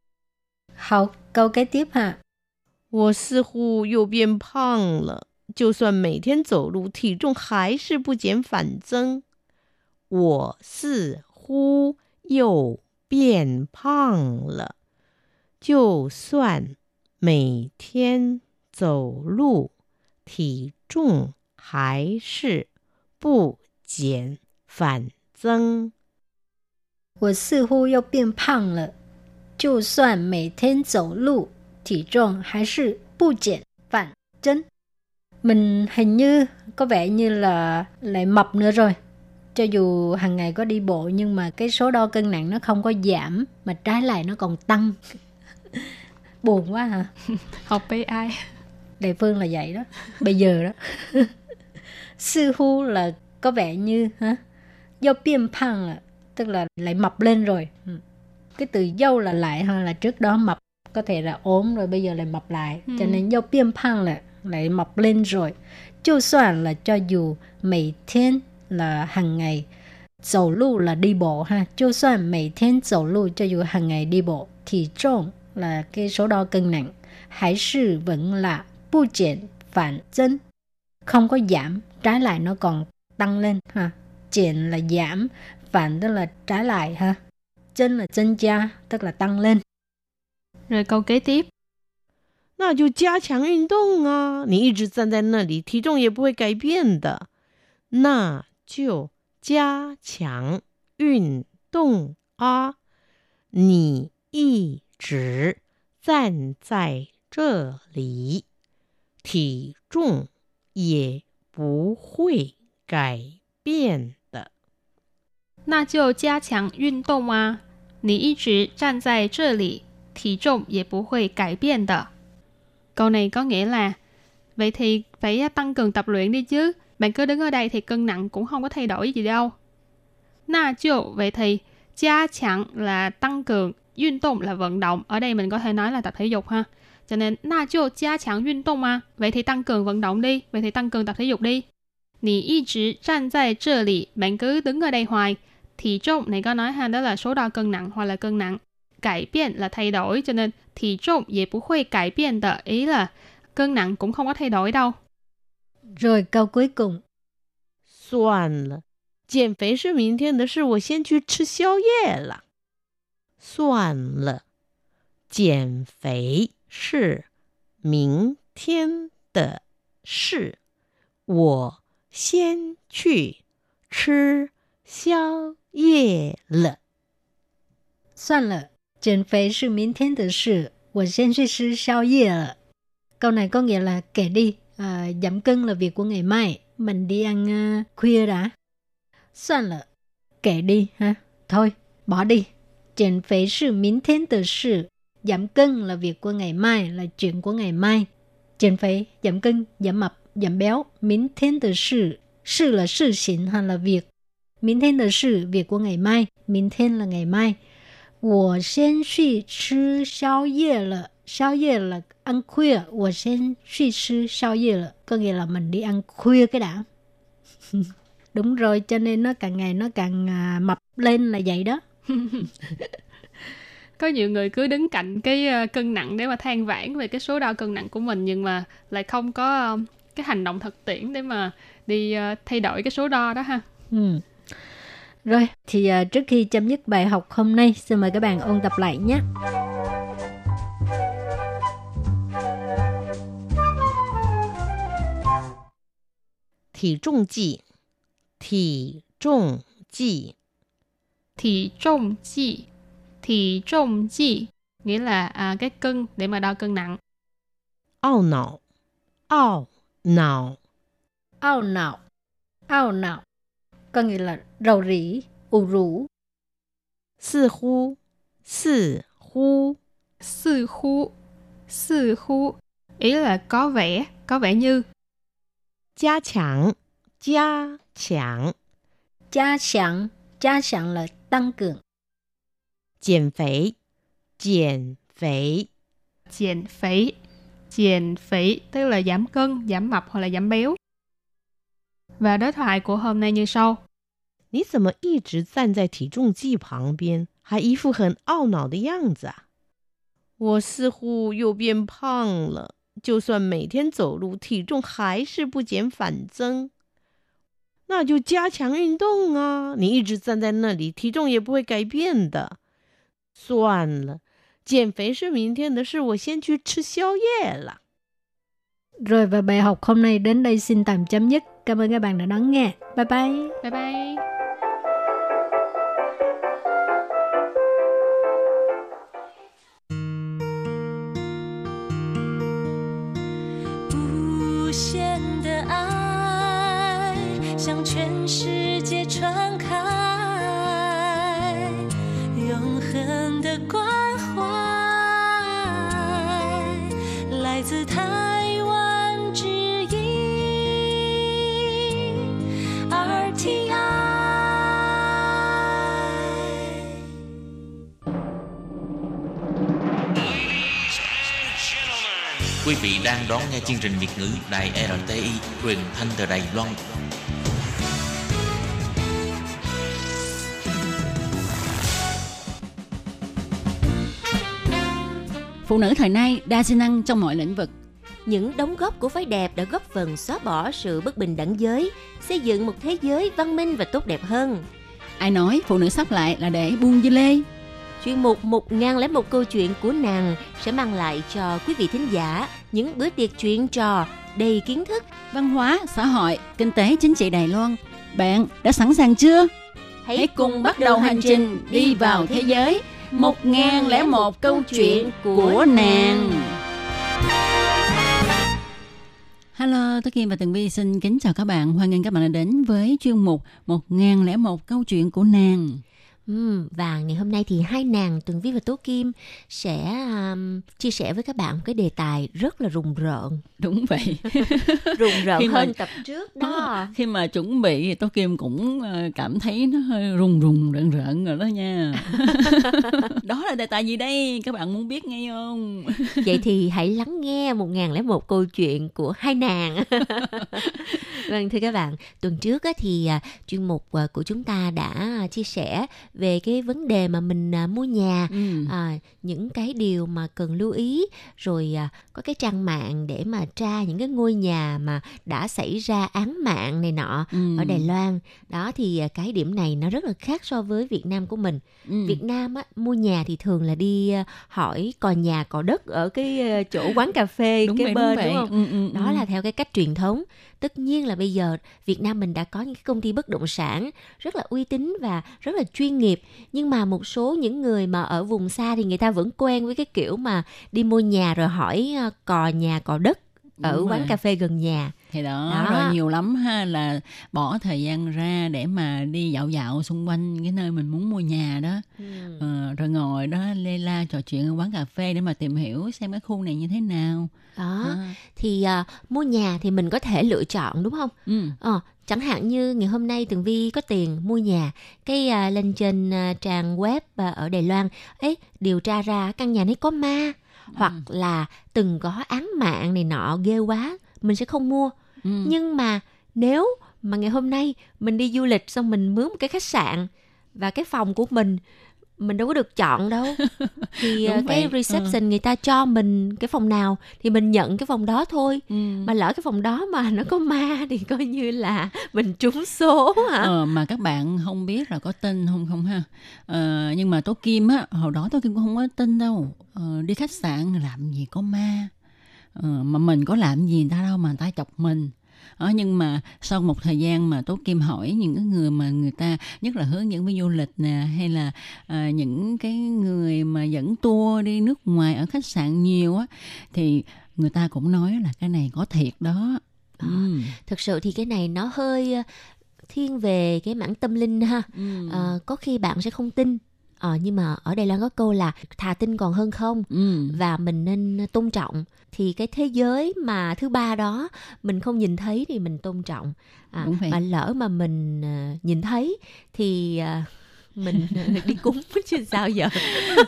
Hảo, câu kế tiếp ha.
我似乎又变胖了， 就算每天走路，体重还是不减反增。我似乎又变胖了，就算每天走路，体重还是不减反增。
我似乎又变胖了，就算每天走路，体重还是不减反增. Mình hình như có vẻ như là lại mập nữa rồi. cho dù hàng ngày có đi bộ nhưng mà cái số đo cân nặng nó không có giảm mà trái lại nó còn tăng. Buồn quá hả?
Học với ai
đại phương là vậy đó. Bây giờ đó. Sư hu là có vẻ như hả? Do biên phăng là tức là lại mập lên rồi. Ừ. cái từ dâu là lại ha là trước đó mập có thể là ốm rồi bây giờ lại mập lại. Ừ. cho nên do biên phăng là lại mọc lên rồi. Cho soạn là cho dù mỗi thiên là hàng ngày, dầu lưu là đi bộ ha. Cho soạn mấy thiên dầu lưu cho dù hàng ngày đi bộ thì trọng là cái số đo cân nặng. Hãy sự vẫn là bu triển phản chân. Không có giảm, trái lại nó còn tăng lên ha. Triển là giảm, phản tức là trái lại ha. Chân là chân gia, tức là tăng lên.
Rồi câu kế tiếp
那就加强运动啊！你一直站在那里，体重也不会改变的。那就加强运动啊！你一直站在这里，体重也不会改变的。
那就加强运动啊！你一直站在这里，体重也不会改变的。Câu này có nghĩa là vậy thì phải tăng cường tập luyện đi chứ. Bạn cứ đứng ở đây thì cân nặng cũng không có thay đổi gì đâu. Na chiều vậy thì gia chẳng là tăng cường,运动là vận động. Ở đây mình có thể nói là tập thể dục ha. Cho nên na chiều gia chẳng 运动 mà. Vậy thì tăng cường vận động đi. Vậy thì tăng cường tập thể dục đi. Nì y chỉ站在这里. Bạn cứ đứng ở đây hoài. Thì trọng này có nói ha, đó là số đo cân nặng hoặc là cân nặng. Cải biến là thay đổi, cho nên thì trọng 也不会改变的. Ý là cân nặng cũng không có thay đổi đâu.
Rồi câu cuối cùng.
算了，减肥是明天的事，我先去吃宵夜了。算了，减肥是明天的事，我先去吃宵夜了。
算了， 减肥是明天的事，我先去吃宵夜了。Câu này có nghĩa là kể đi, à, giảm cân là việc của ngày mai, mình đi ăn uh, khuya đã. Soạn là, kể đi ha, thôi, bỏ đi. Giảm phế là minh thiên tờ sự, giảm cân là việc của ngày mai, là chuyện của ngày mai. Giảm phế, giảm cân, giảm mập, giảm béo, minh thiên tờ sự, sự là sự xỉn hay là việc. Minh thiên tờ sự, việc của ngày mai, minh thiên là ngày mai. 我先去吃宵夜了。宵夜là ăn khuya, 我先去吃宵夜了. Có nghĩa là mình đi ăn khuya cái đã. Đúng rồi, cho nên nó càng ngày nó càng à, mập lên là vậy đó.
có nhiều người cứ đứng cạnh cái à, cân nặng để mà than vãn về cái số đo cân nặng của mình nhưng mà lại không có à, cái hành động thực tiễn để mà đi à, thay đổi cái số đo đó ha.
Ừ. Rồi, thì uh, trước khi chấm dứt bài học hôm nay, xin mời các bạn ôn tập lại nhé.
Thể trọng trị Thể trọng trị
Thể trọng trị Thể trọng trị Nghĩa là à, cái cân để mà đo cân nặng.
Áo não Áo não
Áo não Áo não có nghĩa là rầu rĩ, ủ rũ.
Sư hu, sư hu,
sư hu, sư hu, ý là có vẻ, có vẻ như.
Gia chẳng, gia chẳng.
Gia chẳng, gia chẳng là tăng cường.
Giảm phế, giảm phế.
Giảm phế, giảm phế tức là giảm cân, giảm mập hoặc là giảm béo. Và đối thoại của hôm nay như sau.
你怎么一直站在体重计旁边，还一副很懊恼的样子啊？我似乎又变胖了，就算每天走路，体重还是不减反增。那就加强运动啊！你一直站在那里，体重也不会改变的。算了，减肥是明天的事，我先去吃宵夜了。
Rồi và bài học hôm nay đến đây xin tạm chấm dứt. Cảm ơn các bạn đã đón nghe. Bye bye.
Bye bye.
Đang đón nghe chương trình Việt ngữ Đài RTI truyền thanh từ Đài Loan.
Phụ nữ thời nay đa sinh năng trong mọi lĩnh vực.
Những đóng góp của phái đẹp đã góp phần xóa bỏ sự bất bình đẳng giới, xây dựng một thế giới văn minh và tốt đẹp hơn.
Ai nói phụ nữ sắp lại là để buông dưa lê?
Chuyên mục 1001 câu chuyện của nàng sẽ mang lại cho quý vị thính giả những bữa tiệc chuyện trò đầy kiến thức.
Văn hóa, xã hội, kinh tế, chính trị Đài Loan. Bạn đã sẵn sàng chưa? Hãy cùng bắt đầu hành trình đi vào thế giới 1001 câu chuyện của nàng. Hello, Tất Kim và Tường Vi xin kính chào các bạn. Hoan nghênh các bạn đã đến với chuyên mục 1001 câu chuyện của nàng.
Ừm, và ngày hôm nay thì hai nàng Tường Vi và Tố Kim sẽ um, chia sẻ với các bạn một cái đề tài rất là rùng rợn,
Đúng vậy.
rùng rợn
Khi mà-
hơn tập trước đó.
Khi mà chuẩn bị thì Tố Kim cũng ờ, cảm thấy nó hơi rùng rùng rợn rợn rồi đó nha. đó là đề tài gì đây? Các bạn muốn biết ngay không?
Vậy thì hãy lắng nghe 1001 câu chuyện của hai nàng. vâng thưa các bạn, tuần trước á, thì à, chuyên mục à, của chúng ta đã chia sẻ về cái vấn đề mà mình à, mua nhà
Ừ.
à, những cái điều mà cần lưu ý rồi à, có cái trang mạng để mà tra những cái ngôi nhà mà đã xảy ra án mạng này nọ
Ừ.
ở Đài Loan đó thì à, cái điểm này nó rất là khác so với Việt Nam của mình
Ừ.
Việt Nam á mua nhà thì thường là đi à, hỏi cò nhà cò đất ở cái à, chỗ quán cà phê
đúng
kế
vậy,
bên
đúng vậy.
đúng không
Ừ, ừ,
đó
ừ.
là theo cái cách truyền thống tất nhiên là bây giờ Việt Nam mình đã có những công ty bất động sản rất là uy tín và rất là chuyên nghiệp. Nhưng mà một số những người mà ở vùng xa thì người ta vẫn quen với cái kiểu mà đi mua nhà rồi hỏi ờ, cò nhà cò đất ở
Đúng
quán
rồi.
cà phê gần nhà.
Thì đó,
Đó.
rồi nhiều lắm ha là bỏ thời gian ra để mà đi dạo dạo xung quanh cái nơi mình muốn mua nhà đó. Ờ, rồi ngồi đó lê la trò chuyện ở quán cà phê để mà tìm hiểu xem cái khu này như thế nào
đó
À,
thì à, mua nhà thì mình có thể lựa chọn đúng không
ừ.
Ờ, chẳng hạn như ngày hôm nay Tường Vi có tiền mua nhà, cái à, lên trên à, trang web à, ở Đài Loan, ấy điều tra ra căn nhà này có ma hoặc là từng có án mạng này nọ ghê quá, mình sẽ không mua.
Ừ.
Nhưng mà nếu mà ngày hôm nay mình đi du lịch xong mình mướn một cái khách sạn và cái phòng của mình mình đâu có được chọn đâu. Thì
Đúng
cái
vậy.
reception người ta cho mình cái phòng nào thì mình nhận cái phòng đó thôi.
Ừ.
mà lỡ cái phòng đó mà nó có ma thì coi như là mình trúng số hả?
Ờ, mà các bạn không biết là có tin không không ha? Ờ, nhưng mà tố kim á hồi đó tố kim cũng không có tin đâu. Ờ, đi khách sạn làm gì có ma? Ờ, mà mình có làm gì người ta đâu mà người ta chọc mình ờ, nhưng mà sau một thời gian mà tố kim hỏi những cái người mà người ta nhất là hướng dẫn viên du lịch nè hay là ờ, những cái người mà dẫn tour đi nước ngoài ở khách sạn nhiều á thì người ta cũng nói là cái này có thiệt đó ừ.
thực sự thì cái này nó hơi thiên về cái mảng tâm linh ha
Ừ.
Ờ, có khi bạn sẽ không tin Ờ, nhưng mà ở Đài Loan có câu là thà tin còn hơn không?
Ừ.
và mình nên tôn trọng. Thì cái thế giới mà thứ ba đó mình không nhìn thấy thì mình tôn trọng. À, mà lỡ mà mình ờ, nhìn thấy thì ờ, mình đi cúng chứ sao giờ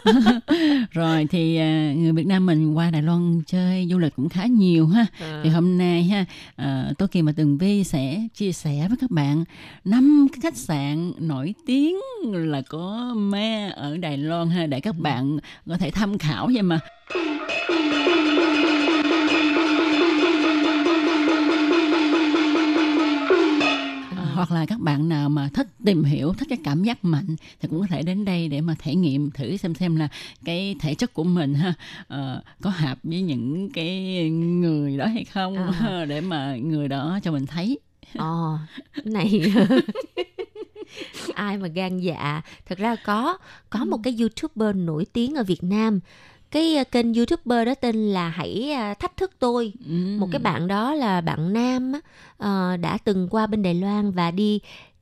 Rồi thì à, người Việt Nam mình qua Đài Loan chơi du lịch cũng khá nhiều ha.
Ờ.
Thì hôm nay ha, à, Tố Kỳ và Tường Vi sẽ chia sẻ với các bạn năm cái khách sạn nổi tiếng là có ma ở Đài Loan ha để các bạn có thể tham khảo vậy mà. Hoặc là các bạn nào mà thích tìm hiểu thích cái cảm giác mạnh thì cũng có thể đến đây để mà thể nghiệm thử xem xem là cái thể chất của mình ha ờ, có hợp với những cái người đó hay không
À.
để mà người đó cho mình thấy
Ồ, cái này ai mà gan dạ. Thật ra có có một cái YouTuber nổi tiếng ở Việt Nam. Cái ờ, kênh YouTuber đó tên là Hãy ờ, thách thức tôi.
Ừ.
Một cái bạn đó là bạn nam á, ờ, đã từng qua bên Đài Loan và đi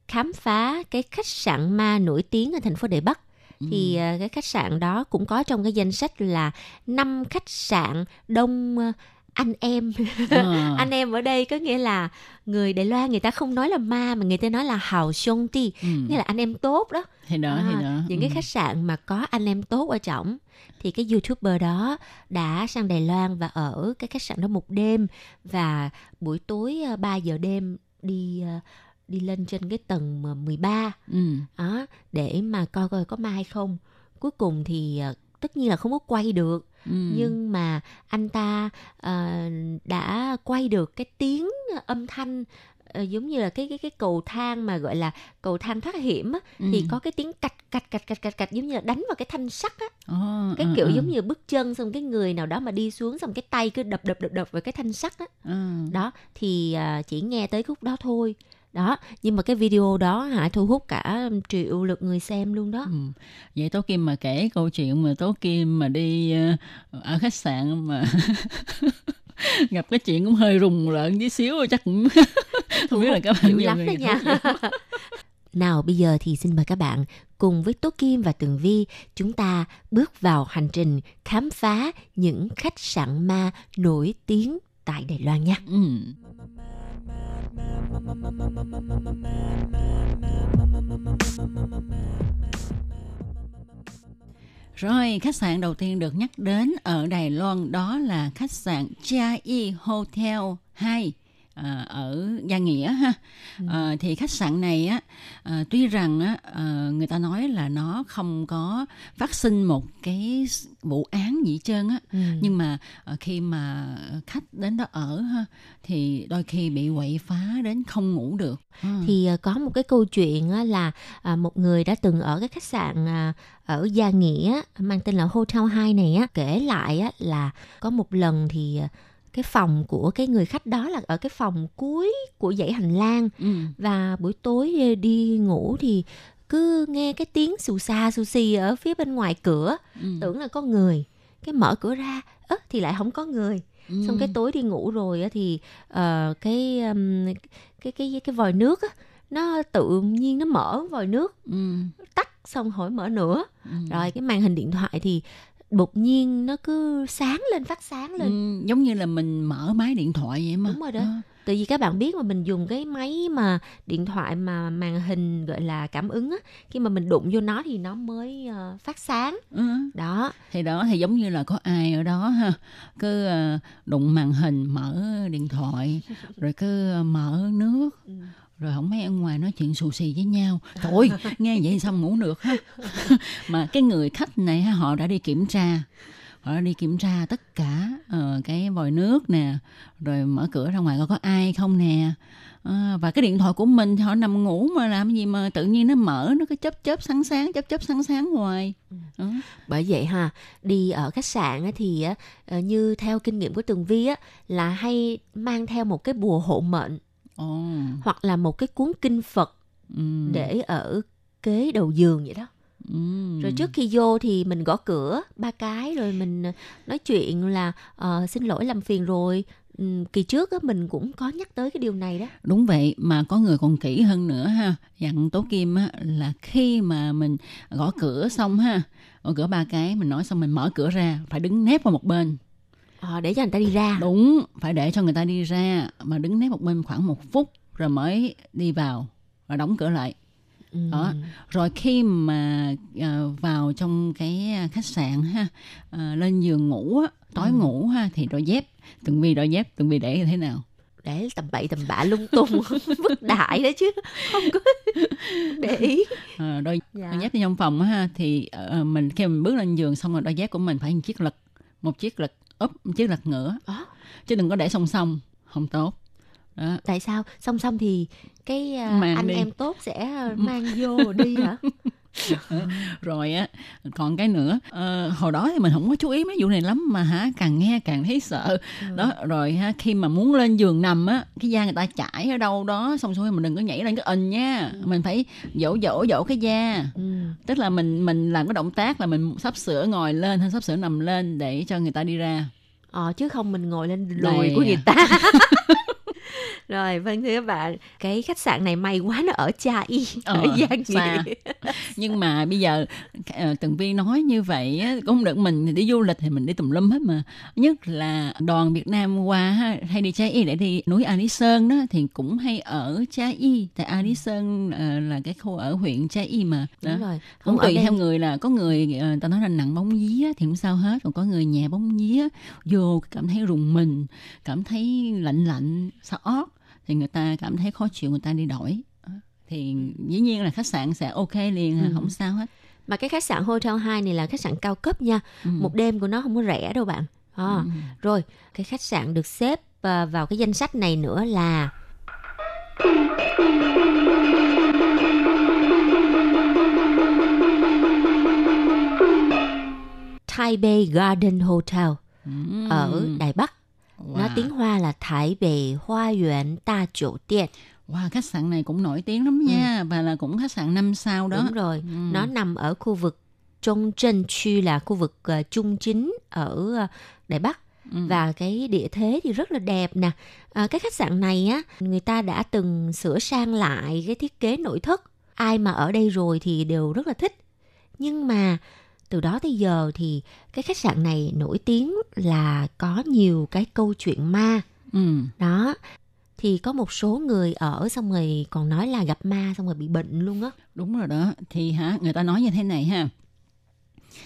khám phá cái khách sạn ma nổi tiếng ở thành phố Đài Bắc. Thì cái khách sạn đó cũng có trong cái danh sách là năm khách sạn đông anh em
Ờ.
anh em ở đây có nghĩa là người Đài Loan người ta không nói là ma mà người ta nói là hào 兄弟
Ừ.
nghĩa là anh em tốt đó
thì đó
À,
thì đó
những cái
Ừ.
khách sạn mà có anh em tốt ở trọng thì cái youtuber đó đã sang Đài Loan và ở cái khách sạn đó một đêm và buổi tối ờ, 3 giờ đêm đi ờ, đi lên trên cái tầng mà 13
ừ.
đó để mà coi coi có ma hay không cuối cùng thì ờ, tất nhiên là không có quay được
Ừ.
nhưng mà anh ta ờ, đã quay được cái tiếng âm thanh ờ, giống như là cái cái cái cầu thang mà gọi là cầu thang thoát hiểm á, thì
Ừ.
có cái tiếng cạch cạch cạch cạch cạch cạch giống như là đánh vào cái thanh sắt á
Ờ,
cái
ờ,
kiểu
ờ.
giống như bước chân xong cái người nào đó mà đi xuống xong cái tay cứ đập đập đập đập vào cái thanh sắt á
Ờ.
đó thì à, chỉ nghe tới khúc đó thôi đó nhưng mà cái video đó hả thu hút cả triệu lượt người xem luôn đó
Ừ. Vậy Tố Kim mà kể câu chuyện mà Tố Kim mà đi ờ, ở khách sạn mà gặp cái chuyện cũng hơi rùng rợn tí xíu chắc cũng không biết là các bạn
lắm đó nha nào bây giờ thì xin mời các bạn cùng với Tố Kim và Tường Vi chúng ta bước vào hành trình khám phá những khách sạn ma nổi tiếng tại Đài Loan nha.
Ừ. Rồi, khách sạn đầu tiên được nhắc đến ở Đài Loan đó là khách sạn Gia Hotel 2 à, ở Gia Nghĩa ha. À, thì khách sạn này á à, tuy rằng á à, người ta nói là nó không có phát sinh một cái vụ án gì trơn á
Ừ.
nhưng mà ờ, khi mà khách đến đó ở ha thì đôi khi bị quậy phá đến không ngủ được Ừ.
thì à, có một cái câu chuyện á là à, một người đã từng ở cái khách sạn à, ở Gia Nghĩa mang tên là Hotel 2 này á kể lại á là có một lần thì à, cái phòng của cái người khách đó là ở cái phòng cuối của dãy hành lang
ừ.
và buổi tối ờ, đi ngủ thì cứ nghe cái tiếng xù xa xù xì ở phía bên ngoài cửa
Ừ.
tưởng là có người cái mở cửa ra ớ thì lại không có người
Ừ.
xong cái tối đi ngủ rồi thì ờ, cái um, cái cái cái vòi nước á nó tự nhiên nó mở vòi nước
Ừ.
tắt xong hỏi mở nữa
Ừ.
rồi cái màn hình điện thoại thì đột nhiên nó cứ sáng lên phát sáng lên
Ừ, giống như là mình mở máy điện thoại vậy mà
Đúng rồi đó.
Ờ.
Tại vì các bạn biết mà mình dùng cái máy mà điện thoại mà màn hình gọi là cảm ứng á, khi mà mình đụng vô nó thì nó mới ờ, phát sáng.
Ừ.
Đó.
thì đó thì giống như là có ai ở đó ha cứ ờ, đụng màn hình mở điện thoại rồi cứ ờ, mở nước
Ừ.
rồi không mấy ở ngoài nói chuyện xù xì với nhau. Thôi nghe vậy xong ngủ được ha? Mà cái người khách này họ đã đi kiểm tra. Họ đã đi kiểm tra tất cả ờ, cái vòi nước nè rồi mở cửa ra ngoài coi có ai không nè. À, và cái điện thoại của mình họ nằm ngủ mà làm gì mà tự nhiên nó mở nó cứ chớp chớp sáng sáng chớp chớp sáng sáng hoài. Ừ.
Bởi vậy ha, đi ở khách sạn thì ờ, như theo kinh nghiệm của Tường Vi á là hay mang theo một cái bùa hộ mệnh
Ồ,
hoặc là một cái cuốn kinh Phật
ừ,
để ở kế đầu giường vậy đó.
ừ.
Rồi trước khi vô thì mình gõ cửa ba cái rồi mình ờ, nói chuyện là ờ, xin lỗi làm phiền rồi. Ừm, kỳ trước á mình cũng có nhắc tới cái điều này đó.
đúng vậy mà có người còn kỹ hơn nữa ha dặn tố kim á là khi mà mình gõ cửa xong ha gõ cửa ba cái mình nói xong mình mở cửa ra phải đứng nép qua một bên
Ờ, để cho người ta đi ra.
đúng phải để cho người ta đi ra mà đứng nép một bên khoảng một phút rồi mới đi vào và đóng cửa lại
Ừ.
đó rồi khi mà ờ, vào trong cái khách sạn ha ờ, lên giường ngủ á tối
Ừ.
ngủ ha thì đôi dép từng vi đôi dép từng vi để như thế nào
để tầm bậy tầm bạ lung tung vứt đại đó chứ không có để ý
Ờ, đôi
dạ.
đôi dép trong phòng ha thì ờ, mình khi mình bước lên giường xong rồi đôi dép của mình phải một chiếc lật một chiếc lật úp chiếc lật ngửa
Ờ.
chứ đừng có để song song không tốt đó.
tại sao song song thì cái à,
Mang
anh
đi.
em tốt sẽ mang vô đi hả
rồi á còn cái nữa ờ, hồi đó thì mình không có chú ý mấy vụ này lắm mà hả càng nghe càng thấy sợ
Ừ.
đó rồi ha khi mà muốn lên giường nằm á cái da người ta chải ở đâu đó xong xuôi mình đừng có nhảy lên cái ình nha mình phải dỗ dỗ dỗ cái da
ừ.
tức là mình mình làm cái động tác là mình sắp sửa ngồi lên hay sắp sửa nằm lên để cho người ta đi ra
ờ, chứ không mình ngồi lên đùi
Đây
của
à.
người ta rồi vâng thưa các bạn cái khách sạn này may quá nó ở cha y
Ờ,
ở Giang
xa. Nhưng mà bây giờ ờ, tường vi nói như vậy cũng được mình đi du lịch thì mình đi tùm lum hết mà nhất là đoàn Việt Nam qua ha, hay đi Chai Y để đi núi A Lý Sơn đó thì cũng hay ở Chai Y tại A Lý Sơn ờ, là cái khu ở huyện Chai Y mà đó.
đúng rồi
cũng
ở
tùy theo người là có người ờ, ta nói là nặng bóng vía thì không sao hết còn có người nhẹ bóng vía vô cảm thấy rùng mình cảm thấy lạnh lạnh sợ ót thì người ta cảm thấy khó chịu người ta đi đổi Đó. thì dĩ nhiên là khách sạn sẽ ok liền
Ừ.
không sao hết
mà cái khách sạn Hotel 2 này là khách sạn cao cấp nha
Ừ.
một đêm của nó không có rẻ đâu bạn à,
Ừ.
rồi cái khách sạn được xếp à, vào cái danh sách này nữa là Taipei Garden Hotel
Ừ.
ở Đài Bắc nó tiếng Hoa là Thái Bệ Hoa Yuan Ta Chủ Tiện.
Wow, khách sạn này cũng nổi tiếng lắm nha ừ. và là cũng khách sạn năm sao đó.
Đúng rồi,
ừ.
nó nằm ở khu vực Trung Trân Chu là khu vực uh, trung chính ở uh, Đài Bắc
ừ.
và cái địa thế thì rất là đẹp nè. À, cái khách sạn này á người ta đã từng sửa sang lại cái thiết kế nội thất. Ai mà ở đây rồi thì đều rất là thích. Nhưng mà từ đó tới giờ thì cái khách sạn này nổi tiếng là có nhiều cái câu chuyện ma
Ừ.
đó thì có một số người ở xong rồi còn nói là gặp ma xong rồi bị bệnh luôn á
Đúng rồi đó. Thì hả, người ta nói như thế này ha.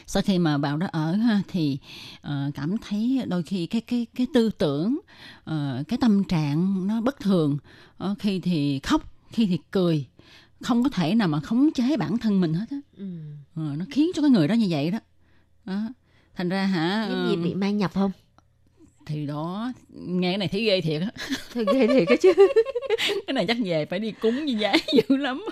Sau khi mà vào đó ở ha thì ờ, cảm thấy đôi khi cái cái cái tư tưởng ờ, cái tâm trạng nó bất thường. Ờ, khi thì khóc, khi thì cười. Không có thể nào mà khống chế bản thân mình hết á. Ờ, nó khiến cho cái người đó như vậy đó. đó. Thành ra hả
giống như
ờ,
bị ma nhập không
thì đó nghe cái này thấy ghê thiệt á.
thôi ghê thiệt cái chứ
cái này chắc về phải đi cúng với giá dữ lắm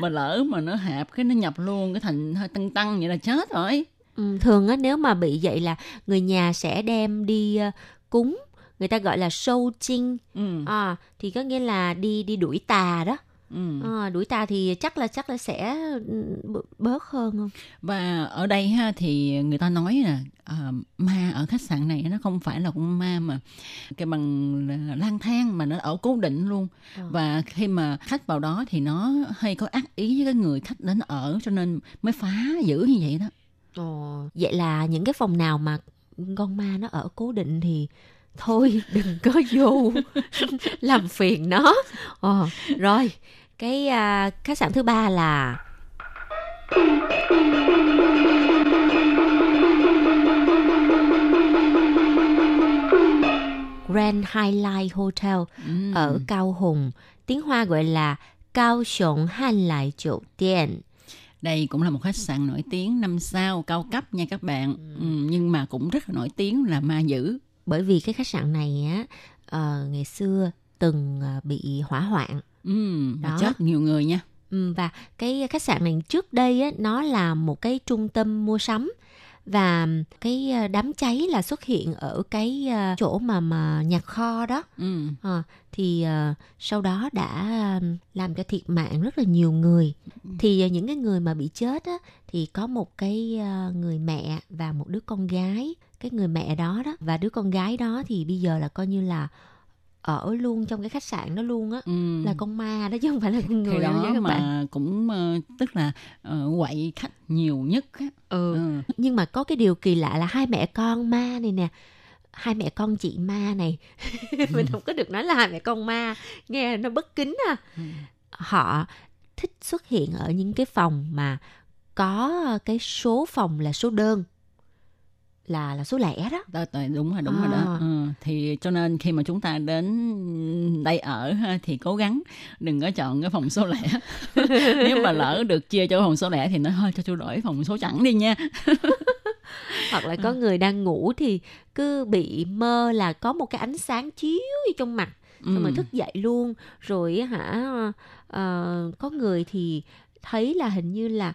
mà lỡ mà nó hạp cái nó nhập luôn cái thành hơi tăng tăng vậy là chết rồi
Ừ, thường á nếu mà bị vậy là người nhà sẽ đem đi ờ, cúng người ta gọi là sâu chinh
ừ.
à, thì có nghĩa là đi đi đuổi tà đó
Ừ.
à, đuổi tà thì chắc là chắc là sẽ ừ, bớt hơn không
và ở đây ha thì người ta nói là à, ma ở khách sạn này nó không phải là con ma mà cái bằng lang thang mà nó ở cố định luôn
Ờ.
và khi mà khách vào đó thì nó hay có ác ý với cái người khách đến ở cho nên mới phá dữ như vậy đó
Ồ, vậy là những cái phòng nào mà con ma nó ở cố định thì thôi đừng có vô làm phiền nó Ồ, rồi cái à, khách sạn thứ ba là Grand Highlight Hotel
ừ.
ở Cao Hùng, tiếng Hoa gọi là Cao Sổng Han Lại Chậu Tiền.
Đây cũng là một khách sạn nổi tiếng năm sao cao cấp nha các bạn, ừ, nhưng mà cũng rất là nổi tiếng là ma dữ.
Bởi vì cái khách sạn này á uh, ngày xưa từng uh, bị hỏa hoạn
Ừ,
Đó.
chết nhiều người nha.
Ừ, và cái khách sạn này trước đây á nó là một cái trung tâm mua sắm và cái ờ, đám cháy là xuất hiện ở cái ờ, chỗ mà mà nhà kho đó
Ừ.
Ờ, thì ờ, sau đó đã làm cho thiệt mạng rất là nhiều người thì ờ, những cái người mà bị chết á thì có một cái ờ, người mẹ và một đứa con gái cái người mẹ đó đó và đứa con gái đó thì bây giờ là coi như là ở luôn trong cái khách sạn đó luôn á
Ừ.
là con ma đó chứ không phải là con
Thì
người đâu
đó
các
mà
bạn
cũng ờ, tức là ờ, quậy khách nhiều nhất á.
ừ.
Ừ.
nhưng mà có cái điều kỳ lạ là hai mẹ con ma này nè hai mẹ con chị ma này mình không có được nói là hai mẹ con ma nghe nó bất kính à
Ừ.
họ thích xuất hiện ở những cái phòng mà có cái số phòng là số đơn là là số lẻ đó
Đó, đúng rồi đúng rồi đó
À.
ừ. thì cho nên khi mà chúng ta đến đây ở thì cố gắng đừng có chọn cái phòng số lẻ nếu mà lỡ được chia cho phòng số lẻ thì nói thôi cho tôi đổi phòng số chẵn đi nha
hoặc là có người đang ngủ thì cứ bị mơ là có một cái ánh sáng chiếu vô trong mặt xong rồi
Ừ.
thức dậy luôn rồi hả ờ, có người thì thấy là hình như là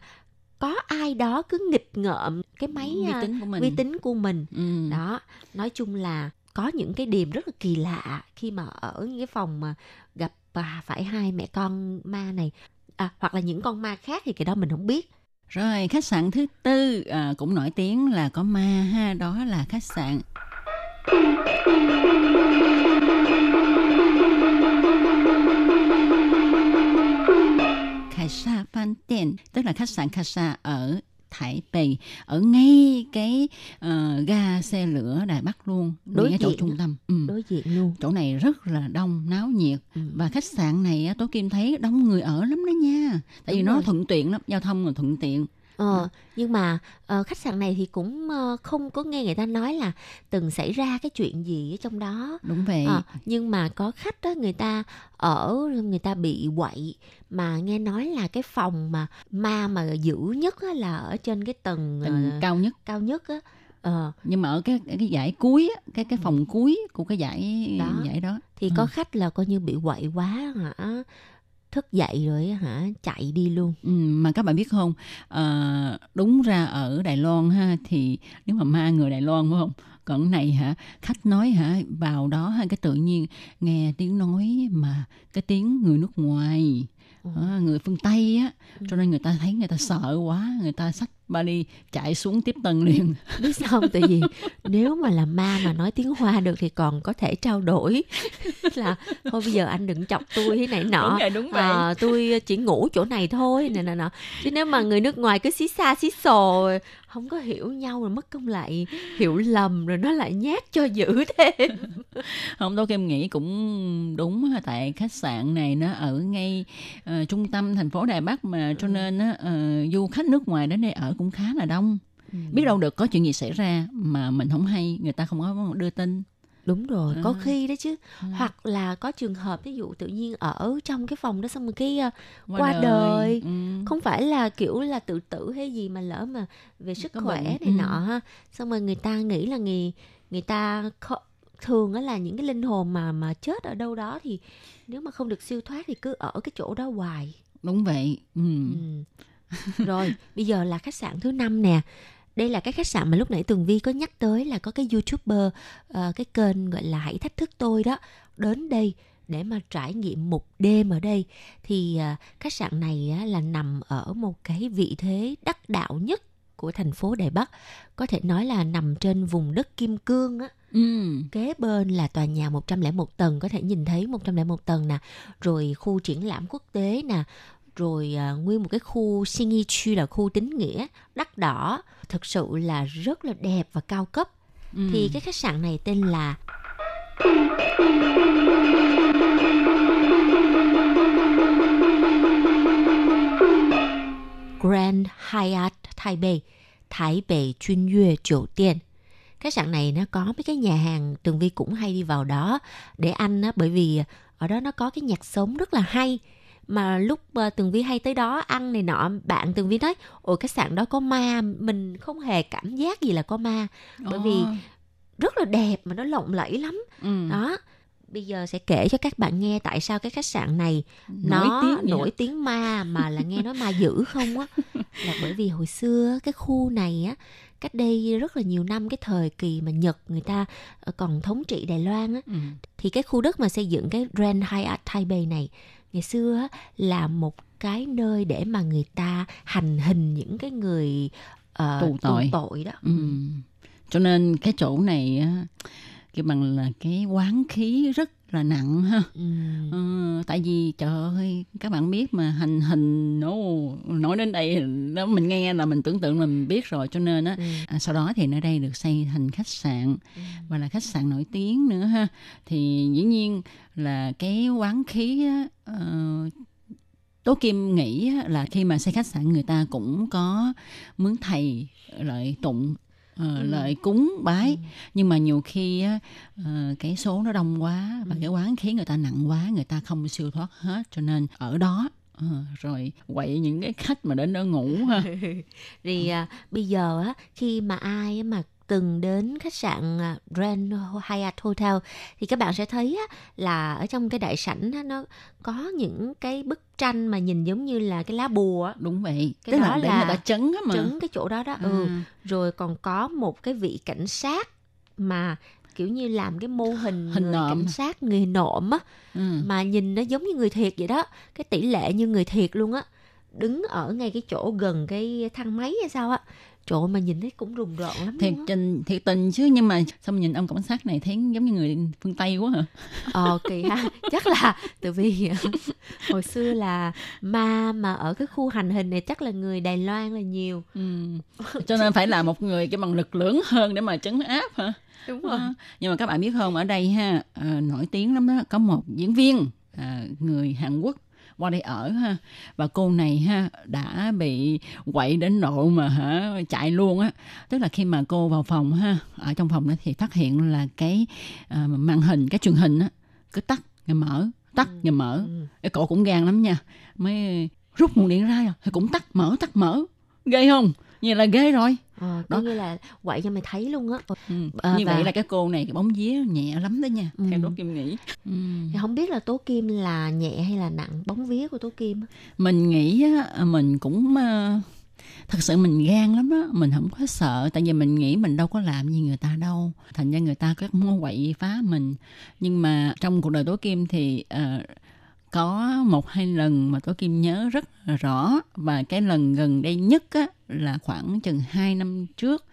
có ai đó cứ nghịch ngợm cái máy
vi
à,
tính của mình.
vi tính của mình.
Ừ.
đó nói chung là có những cái điểm rất là kỳ lạ khi mà ở những cái phòng mà gặp à, phải hai mẹ con ma này. À, hoặc là những con ma khác thì cái đó mình không biết.
Rồi khách sạn thứ tư à, cũng nổi tiếng là có ma ha, đó là khách sạn Phan Tiền, tức là khách sạn Casa ở Thái Bì ở ngay cái uh, ga xe lửa Đài Bắc luôn
Đối
ngay chỗ
diện
trung
đó.
tâm ừ.
đối diện luôn
chỗ này rất là đông náo nhiệt
Ừ.
và khách sạn này Tố Kim thấy đông người ở lắm đó nha tại vì
Đúng
nó
rồi.
thuận tiện lắm giao thông là thuận tiện
Ờ, nhưng mà ờ, khách sạn này thì cũng ờ, không có nghe người ta nói là từng xảy ra cái chuyện gì ở trong đó.
đúng vậy
Ờ, nhưng mà có khách đó người ta ở người ta bị quậy mà nghe nói là cái phòng mà ma mà dữ nhất á, là ở trên cái tầng,
Tầng
ờ,
cao nhất
cao nhất á. Ờ,
nhưng mà ở cái cái giải cuối á, cái cái phòng cuối của cái giải
Ừ. Đó.
giải đó
thì
Ừ.
có khách là coi như bị quậy quá hả thức dậy rồi hả chạy đi luôn.
Ừ, mà các bạn biết không? À, đúng ra ở Đài Loan ha thì nếu mà ma người Đài Loan phải không? Còn này hả khách nói hả vào đó ha cái tự nhiên nghe tiếng nói mà cái tiếng người nước ngoài.
Ừ.
Ờ, người phương Tây á cho nên người ta thấy người ta sợ quá người ta xách ba đi chạy xuống tiếp tân liền
biết sao không? tại vì nếu mà là ma mà nói tiếng hoa được thì còn có thể trao đổi là thôi bây giờ anh đừng chọc tôi thế này nọ
Đúng rồi, đúng vậy.
à, tôi chỉ ngủ chỗ này thôi nè nè nọ chứ nếu mà người nước ngoài cứ xí xa xí xồ không có hiểu nhau rồi mất công lại hiểu lầm rồi nó lại nhát cho dữ thêm.
Không đâu em nghĩ cũng đúng tại khách sạn này nó ở ngay ờ, trung tâm thành phố Đài Bắc mà cho nên á, ờ, du khách nước ngoài đến đây ở cũng khá là đông. Biết đâu được có chuyện gì xảy ra mà mình không hay người ta không có đưa tin
đúng rồi có khi đó chứ
Ừ.
hoặc là có trường hợp ví dụ tự nhiên ở trong cái phòng đó xong rồi cái ờ, qua đời.
Ừ.
không phải là kiểu là tự tử hay gì mà lỡ mà về sức
Có
khỏe
bệnh,
này
ừ.
nọ ha xong rồi người ta nghĩ là người người ta kho- thường á là những cái linh hồn mà mà chết ở đâu đó thì nếu mà không được siêu thoát thì cứ ở cái chỗ đó hoài
đúng vậy ừ.
ừ. rồi bây giờ là khách sạn thứ năm nè đây là cái khách sạn mà lúc nãy Tường Vi có nhắc tới là có cái youtuber ờ, cái kênh gọi là hãy thách thức tôi đó đến đây để mà trải nghiệm một đêm ở đây. Thì à, khách sạn này á, là nằm ở một cái vị thế đắc đạo nhất của thành phố Đài Bắc. Có thể nói là nằm trên vùng đất Kim Cương á.
Ừ.
kế bên là tòa nhà 101 tầng có thể nhìn thấy 101 tầng nè rồi khu triển lãm quốc tế nè rồi à, nguyên một cái khu Singi Chu là khu tín nghĩa đắt đỏ. Thực sự là rất là đẹp và cao cấp.
Ừ.
thì cái khách sạn này tên là Grand Hyatt Taipei Thái Bệ Chuyên Yue 酒店 khách sạn này nó có mấy cái nhà hàng Tường Vi cũng hay đi vào đó để ăn á bởi vì ở đó nó có cái nhạc sống rất là hay mà lúc ờ, Tường Vi hay tới đó ăn này nọ bạn Tường Vi nói ồ khách sạn đó có ma mình không hề cảm giác gì là có ma bởi vì
Ồ.
rất là đẹp mà nó lộng lẫy lắm
ừ.
đó bây giờ sẽ kể cho các bạn nghe tại sao cái khách sạn này
nổi
nó
tiếng vậy
nổi
hả?
tiếng ma mà là nghe nói ma dữ không á là bởi vì hồi xưa cái khu này á cách đây rất là nhiều năm cái thời kỳ mà Nhật người ta ờ, còn thống trị Đài Loan á
Ừ.
thì cái khu đất mà xây dựng cái Grand Hyatt Taipei này ngày xưa á, là một cái nơi để mà người ta hành hình những cái người ờ,
Tù tội.
tội đó
Ừ. cho nên cái chỗ này á cái bằng là cái quán khí rất là nặng ha
Ừ.
Ừ, tại vì trời ơi các bạn biết mà hành hình nó nói đến đây đó mình nghe là mình tưởng tượng là mình biết rồi cho nên á
Ừ.
à, sau đó thì nơi đây được xây thành khách sạn và là khách sạn nổi tiếng nữa ha thì dĩ nhiên là cái quán khí á, ờ, Tố Kim nghĩ là khi mà xây khách sạn người ta cũng có mướn thầy lại tụng
Ừ.
lại cúng bái. Nhưng mà nhiều khi á, ờ, cái số nó đông quá và cái quán khí người ta nặng quá người ta không siêu thoát hết. Cho nên ở đó ờ, rồi quậy những cái khách mà đến đó ngủ ha.
Thì à, bây giờ á khi mà ai mà từng đến khách sạn à, Grand Hyatt Hotel thì các bạn sẽ thấy á, là ở trong cái đại sảnh nó có những cái bức tranh mà nhìn giống như là cái lá bùa
đúng vậy
Cái
tức
đó
là
là
người ta chấn á mà
trấn cái chỗ đó đó ừ.
À.
rồi còn có một cái vị cảnh sát mà kiểu như làm cái mô hình,
Hình
người
nộm.
cảnh sát người nộm á
ừ.
mà nhìn nó giống như người thiệt vậy đó cái tỷ lệ như người thiệt luôn á đứng ở ngay cái chỗ gần cái thang máy hay sao á Trời ơi, mà nhìn thấy cũng rùng rợn lắm
thiệt
luôn á.
tình thiệt tình chứ nhưng mà sao mà nhìn ông cảnh sát này thấy giống như người phương tây quá hả
Ờ kỳ ha Chắc là từ vì hồi xưa là ma mà ở cái khu hành hình này chắc là người Đài Loan là nhiều
ừ. cho nên phải là một người cái bằng lực lớn hơn để mà trấn áp hả
Đúng
Đó. nhưng mà các bạn biết không ở đây ha à, nổi tiếng lắm đó có một diễn viên à, người Hàn Quốc qua đây ở ha. Và cô này ha đã bị quậy đến độ mà hả chạy luôn á. Tức là khi mà cô vào phòng ha ở trong phòng đó thì phát hiện là cái à, màn hình cái truyền hình á cứ tắt rồi mở tắt rồi mở. cái cổ cũng gan lắm nha. Mới rút nguồn điện ra rồi thì cũng tắt mở tắt mở. Ghê không như là ghê rồi
có
Đó.
nghĩa là quậy cho mày thấy luôn á
Ừ.
À,
như
và-
vậy là cái cô này cái bóng vía nhẹ lắm đó nha
Ừ.
theo Đỗ Kim nghĩ ừ.
Thì không biết là tố kim là nhẹ hay là nặng bóng vía của tố kim
mình nghĩ á, mình cũng ờ, thật sự mình gan lắm á mình không có sợ tại vì mình nghĩ mình đâu có làm gì người ta đâu thành ra người ta có muốn quậy phá mình nhưng mà trong cuộc đời tố kim thì ờ, có một hai lần mà tố kim nhớ rất rõ. Và cái lần gần đây nhất á là khoảng chừng 2 năm trước.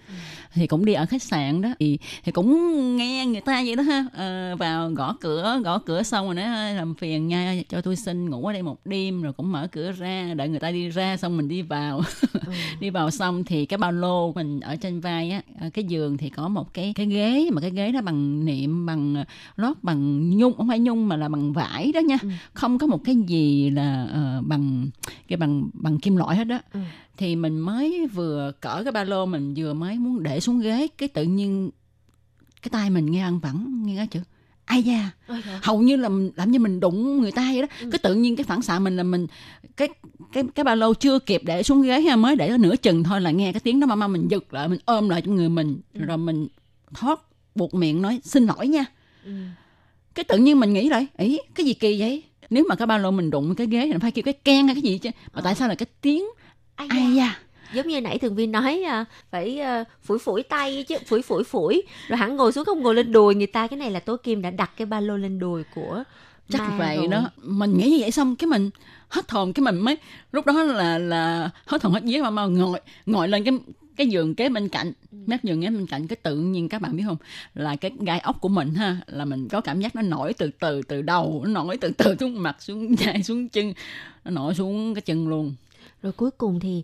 Thì cũng đi ở khách sạn đó. Thì, thì cũng nghe người ta vậy đó ha. Ờ, vào gõ cửa gõ cửa xong rồi nói làm phiền nha cho tôi xin ngủ ở đây một đêm. Rồi cũng mở cửa ra đợi người ta đi ra xong mình đi vào. Đi vào xong thì cái ba lô mình ở trên vai á cái giường thì có một cái cái ghế. Mà cái ghế đó bằng niệm bằng ờ, lót bằng nhung không phải nhung mà là bằng vải đó nha. Không có một cái gì là ờ, bằng cái bằng bằng kim loại hết đó.
Ừ.
thì mình mới vừa cởi cái ba lô mình vừa mới muốn để xuống ghế cái tự nhiên cái tay mình nghe ăn vẳng nghe cái chữ ai da hầu như là mình- làm như mình đụng người ta vậy đó. Cái tự nhiên cái phản xạ mình là mình cái cái cái ba lô chưa kịp để xuống ghế ha mới để ở nửa chừng thôi là nghe cái tiếng đó mà mà mình giật lại mình ôm lại trong người mình rồi mình thoát buộc miệng nói xin lỗi nha. Cái tự nhiên mình nghĩ lại ý cái gì kỳ vậy nếu mà cái ba lô mình đụng cái ghế thì nó phải kêu cái keng hay cái gì chứ. Mà tại sao là cái tiếng
Ai
ai da.
Giống như nãy thường viên nói à, phải à, phủi phủi tay chứ phủi phủi phủi. Rồi hẳn ngồi xuống không ngồi lên đùi người ta. Cái này là tố kim đã đặt cái ba lô lên đùi của
chắc
ma
vậy
rồi.
đó. Mình nghĩ như vậy xong cái mình hết hồn cái mình mới lúc đó là là hết hồn hết vía mà mà ngồi ngồi lên cái cái giường kế bên cạnh mép giường kế bên cạnh cái tự nhiên các bạn biết không? Là cái gai ốc của mình ha là mình có cảm giác nó nổi từ từ từ đầu nó nổi từ từ xuống mặt xuống vai xuống chân nó nổi xuống cái chân luôn.
Rồi cuối cùng thì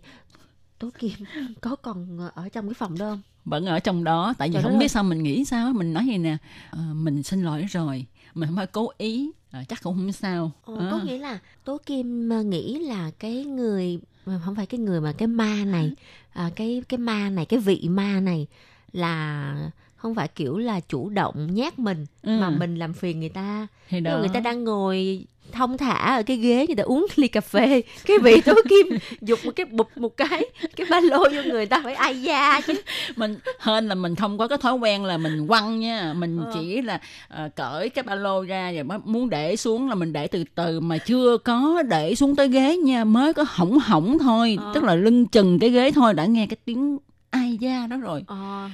tố kim có còn ở trong cái phòng đó không?
Vẫn ở trong đó tại vì
Trời
không biết sao mình nghĩ sao mình nói vậy nè ờ, mình xin lỗi rồi mình không phải cố ý ờ, chắc cũng không sao
Ồ,
Ờ.
có nghĩa là tố kim à, nghĩ là cái người không phải cái người mà cái ma này à, cái cái ma này cái vị ma này là không phải kiểu là chủ động nhát mình
Ừ.
mà mình làm phiền người ta
thì đó
người ta đang ngồi thông thả ở cái ghế người ta uống ly cà phê. Cái vị tố kim dục một cái bụp một cái cái ba lô vô người ta phải ai da chứ.
Mình hên là mình không có cái thói quen là mình quăng nha. Mình
Ờ.
chỉ là ờ, cởi cái ba lô ra rồi mới muốn để xuống là mình để từ từ mà chưa có để xuống tới ghế nha. Mới có hỏng hỏng thôi
Ờ.
tức là lưng chừng cái ghế thôi đã nghe cái tiếng ai da đó rồi.
Ờ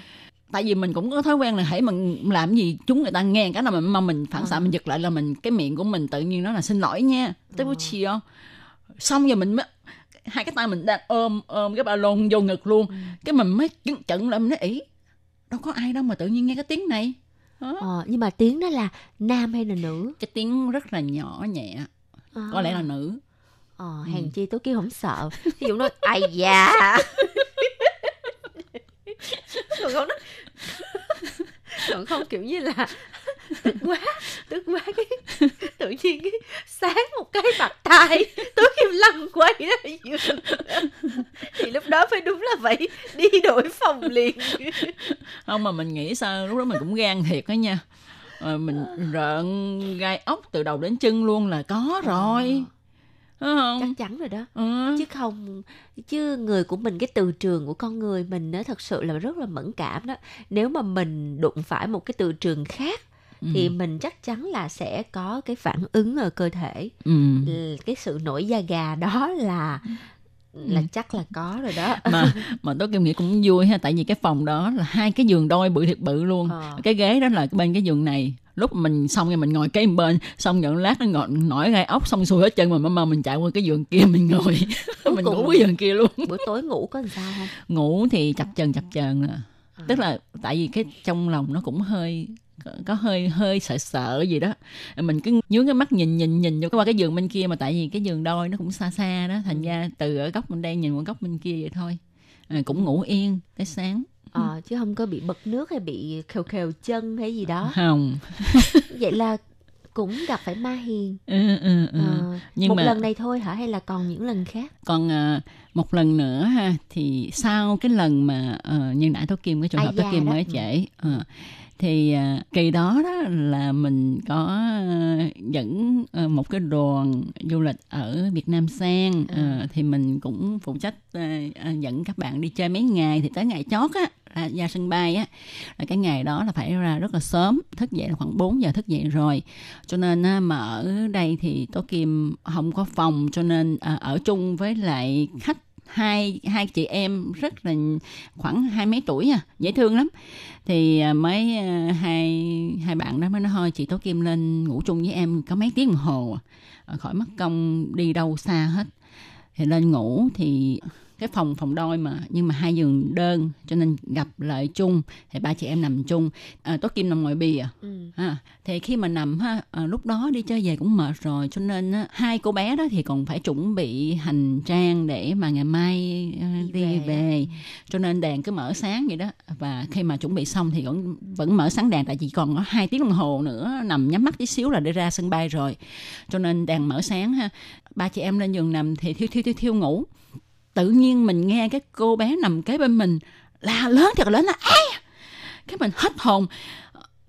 tại vì mình cũng có thói quen là hãy mình làm gì chúng người ta nghe cái là mình mà mình phản xạ
Ờ.
mình giật lại là mình cái miệng của mình tự nhiên nó là xin lỗi nha tới bút chi không xong rồi mình mới hai cái tay mình đang ôm ôm cái ba lô vô ngực luôn. Cái mình mới chấn chận lại mình nói ý đâu có ai đâu mà tự nhiên nghe cái tiếng này.
Ờ, nhưng mà tiếng đó là nam hay là nữ?
Cái tiếng rất là nhỏ nhẹ
Ờ.
có lẽ là nữ.
Ờ hèn chi tố kim không sợ. Ví dụ nói ai da! Nó còn không? Kiểu như là tức quá tức quá cái tự nhiên cái sáng một cái bạc tai tố kim lăn quay giường thì lúc đó phải đúng là phải đi đổi phòng liền.
Không mà mình nghĩ sao lúc đó mình cũng gan thiệt đó nha. Ờ, mình rợn gai ốc từ đầu đến chân luôn là có rồi Không?
Chắc chắn rồi đó.
Ừ.
chứ không chứ người của mình cái từ trường của con người mình nó thật sự là rất là mẫn cảm đó. Nếu mà mình đụng phải một cái từ trường khác thì mình chắc chắn là sẽ có cái phản ứng ở cơ thể.
Ừ.
Cái sự nổi da gà đó là là chắc là có rồi đó.
Mà mà tôi kim nghĩ cũng vui ha tại vì cái phòng đó là hai cái giường đôi bự thiệt bự luôn.
Ờ.
cái ghế đó là bên cái giường này. Lúc mình xong rồi mình ngồi kế bên xong nhận lát nó ngọt nổi gai ốc xong xuôi hết chân mà mà mình chạy qua cái giường kia mình ngồi. Mình ngủ cái giường kia luôn.
buổi tối ngủ có làm sao không?
Ngủ thì chập chờn chập chờn à.
À.
tức là tại vì cái trong lòng nó cũng hơi có- hơi hơi sợ sợ gì đó. Mình cứ nhướng cái mắt nhìn nhìn nhìn vô qua cái giường bên kia mà tại vì cái giường đôi nó cũng xa xa đó thành ra từ ở góc bên đây nhìn qua góc bên kia vậy thôi. À, cũng ngủ yên tới sáng.
Ờ, chứ không có bị bật nước hay bị khều khều chân hay gì đó.
Không.
Vậy là cũng gặp phải ma hiền.
Ừ, ừ, ừ.
Ờ,
Nhưng
một
mà-
lần này thôi hả? Hay là còn những lần khác?
Còn à, một lần nữa ha thì sau cái lần mà uh, như nãy tôi kim cái trường hợp tôi kim mới kể ờ, thì à, kỳ đó đó là mình có à, dẫn à, một cái đoàn du lịch ở Việt Nam sang. Ờ, thì mình cũng phụ trách à, à, dẫn các bạn đi chơi mấy ngày. Thì tới ngày chót á ra, ra sân bay á là cái ngày đó là phải ra rất là sớm thức dậy là khoảng 4 giờ thức dậy rồi. Cho nên á, mà ở đây thì Tố Kim không có phòng cho nên à, ở chung với lại khách hai hai chị em rất là khoảng hai mấy tuổi à dễ thương lắm. Thì à, mấy à, hai hai bạn đó mới nói thôi chị Tố Kim lên ngủ chung với em có mấy tiếng đồng hồ à, à khỏi mất công đi đâu xa hết. Thì lên ngủ thì cái phòng phòng đôi mà nhưng mà hai giường đơn cho nên gặp lại chung thì ba chị em nằm chung à, Tố Kim nằm ngoài bì à
ừ.
À, thì khi mà nằm ha à, lúc đó đi chơi về cũng mệt rồi cho nên á, hai cô bé đó thì còn phải chuẩn bị hành trang để mà ngày mai à,
Đi
đi,
về.
về. cho nên đèn cứ mở sáng vậy đó và khi mà chuẩn bị xong thì vẫn vẫn mở sáng đèn tại vì còn có hai tiếng đồng hồ nữa nằm nhắm mắt tí xíu là đi ra sân bay rồi cho nên đèn mở sáng ha ba chị em lên giường nằm thì thiêu thiêu thiêu thiêu ngủ tự nhiên mình nghe cái cô bé nằm kế bên mình la lớn thật là lớn là ai cái mình hết hồn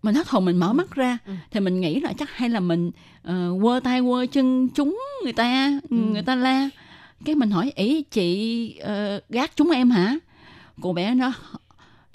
mình hết hồn mình mở mắt ra
Ừ.
thì mình nghĩ là chắc hay là mình ờ, quơ tay quơ chân chúng người ta
Ừ.
người ta la cái mình hỏi ý chị ờ, gác chúng em hả cô bé nó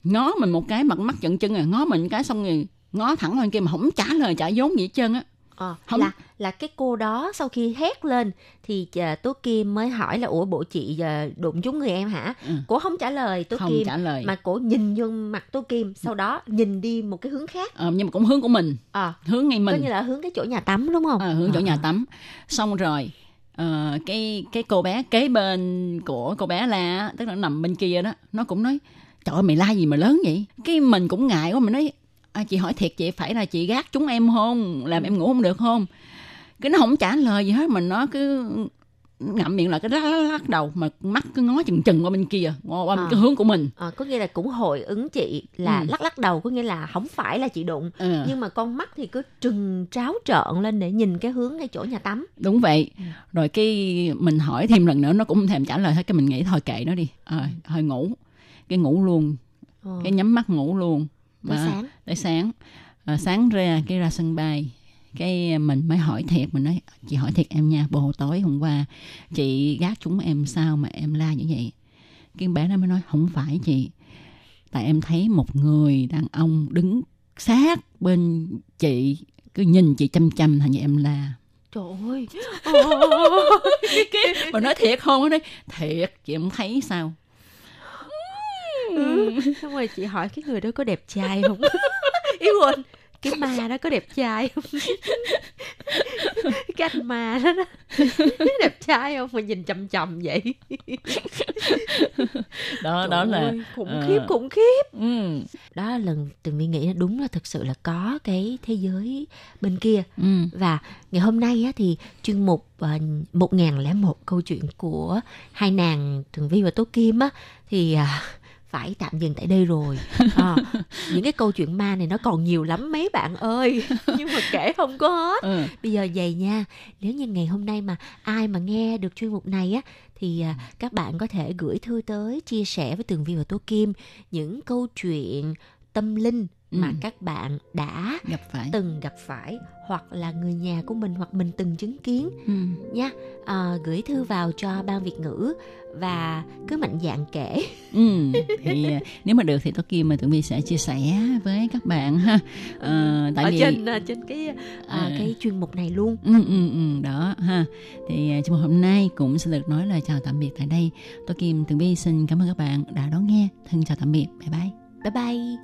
ngó mình một cái mặt mắt giận chân rồi ngó mình cái xong rồi ngó thẳng lên kia mà không trả lời trả vốn gì hết trơn á
Ờ,
Không.
là là cái cô đó sau khi hét lên thì uh, Tố Kim mới hỏi là ủa bộ chị uh, đụng trúng người em hả?
Ừ.
Cổ không trả lời Tố
không
Kim
trả lời.
mà cổ nhìn vô mặt Tố Kim sau đó nhìn đi một cái hướng khác.
Ờ, nhưng mà cũng hướng của mình.
Ờ,
hướng ngay
coi
mình
như là hướng cái chỗ nhà tắm đúng không?
Ờ, hướng chỗ
Ờ,
nhà tắm. Xong rồi ờ, cái cái cô bé kế bên của cô bé la á, tức là nằm bên kia đó nó cũng nói trời ơi mày la gì mà lớn vậy? Cái mình cũng ngại quá mình nói à, chị hỏi thiệt chị phải là chị gác chúng em không? Làm em ngủ không được không cái nó không trả lời gì hết mình nó cứ ngậm miệng lại cái lắc, lắc, lắc đầu mà mắt cứ ngó chừng chừng qua bên kia qua, qua
À.
cái hướng của mình
Ờ, có nghĩa là cũng hồi ứng chị là
Ừ.
lắc lắc đầu có nghĩa là không phải là chị đụng
Ờ.
nhưng mà con mắt thì cứ trừng tráo trợn lên để nhìn cái hướng cái chỗ nhà tắm.
đúng vậy
Ừ.
rồi cái mình hỏi thêm lần nữa nó cũng không thèm trả lời hết cái mình nghĩ thôi kệ nó đi à, thôi ngủ cái ngủ luôn
Ờ,
cái nhắm mắt ngủ luôn
tới
Mà-
sáng.
tới sáng à, sáng ra cái ra sân bay cái mình mới hỏi thiệt mình nói chị hỏi thiệt em nha bồ tối hôm qua chị gác chúng em sao mà em la như vậy cái bé nó mới nói không phải chị tại em thấy một người đàn ông đứng sát bên chị cứ nhìn chị chăm chăm thành như em la
Trời ơi.
mà nói thiệt không nó nói thiệt chị em thấy sao
Ừ. Xong rồi chị hỏi cái người đó có đẹp trai không? Ý quên, cái ma đó có đẹp trai không? cái anh ma đó, đó đẹp trai không mà nhìn chầm chầm vậy?
đó
Trời
đó là
khủng
ờ,
khiếp khủng khiếp.
ừ,
Đó là lần từng mi nghĩ là đúng là thực sự là có cái thế giới bên kia
ừ,
và ngày hôm nay á, thì chuyên mục uh, 1001 câu chuyện của hai nàng Thường Vi và Tố Kim á thì à, phải tạm dừng tại đây rồi. À, những cái câu chuyện ma này nó còn nhiều lắm mấy bạn ơi, nhưng mà kể không có hết.
ừ.
Bây giờ vậy nha, nếu như ngày hôm nay mà ai mà nghe được chuyên mục này á thì à, các bạn có thể gửi thư tới chia sẻ với Tường Vi và Tố Kim những câu chuyện tâm linh mà
Ừ.
các bạn đã
gặp phải
từng gặp phải hoặc là người nhà của mình hoặc mình từng chứng kiến
ừ.
nha à, gửi thư vào cho ban việt ngữ và cứ mạnh dạn kể
Ừ, thì à, nếu mà được thì Tố Kim mà tụi mình sẽ chia sẻ với các bạn ha. Ờ, tại
ở
vì
trên à, trên cái à,
À.
cái chuyên mục này luôn
ừ, ừ, ừ, đó ha. Thì à, trong hôm nay cũng xin được nói lời chào tạm biệt tại đây. Tố Kim Tường Vi xin cảm ơn các bạn đã đón nghe. Thân chào tạm biệt. Bye bye.
Bye bye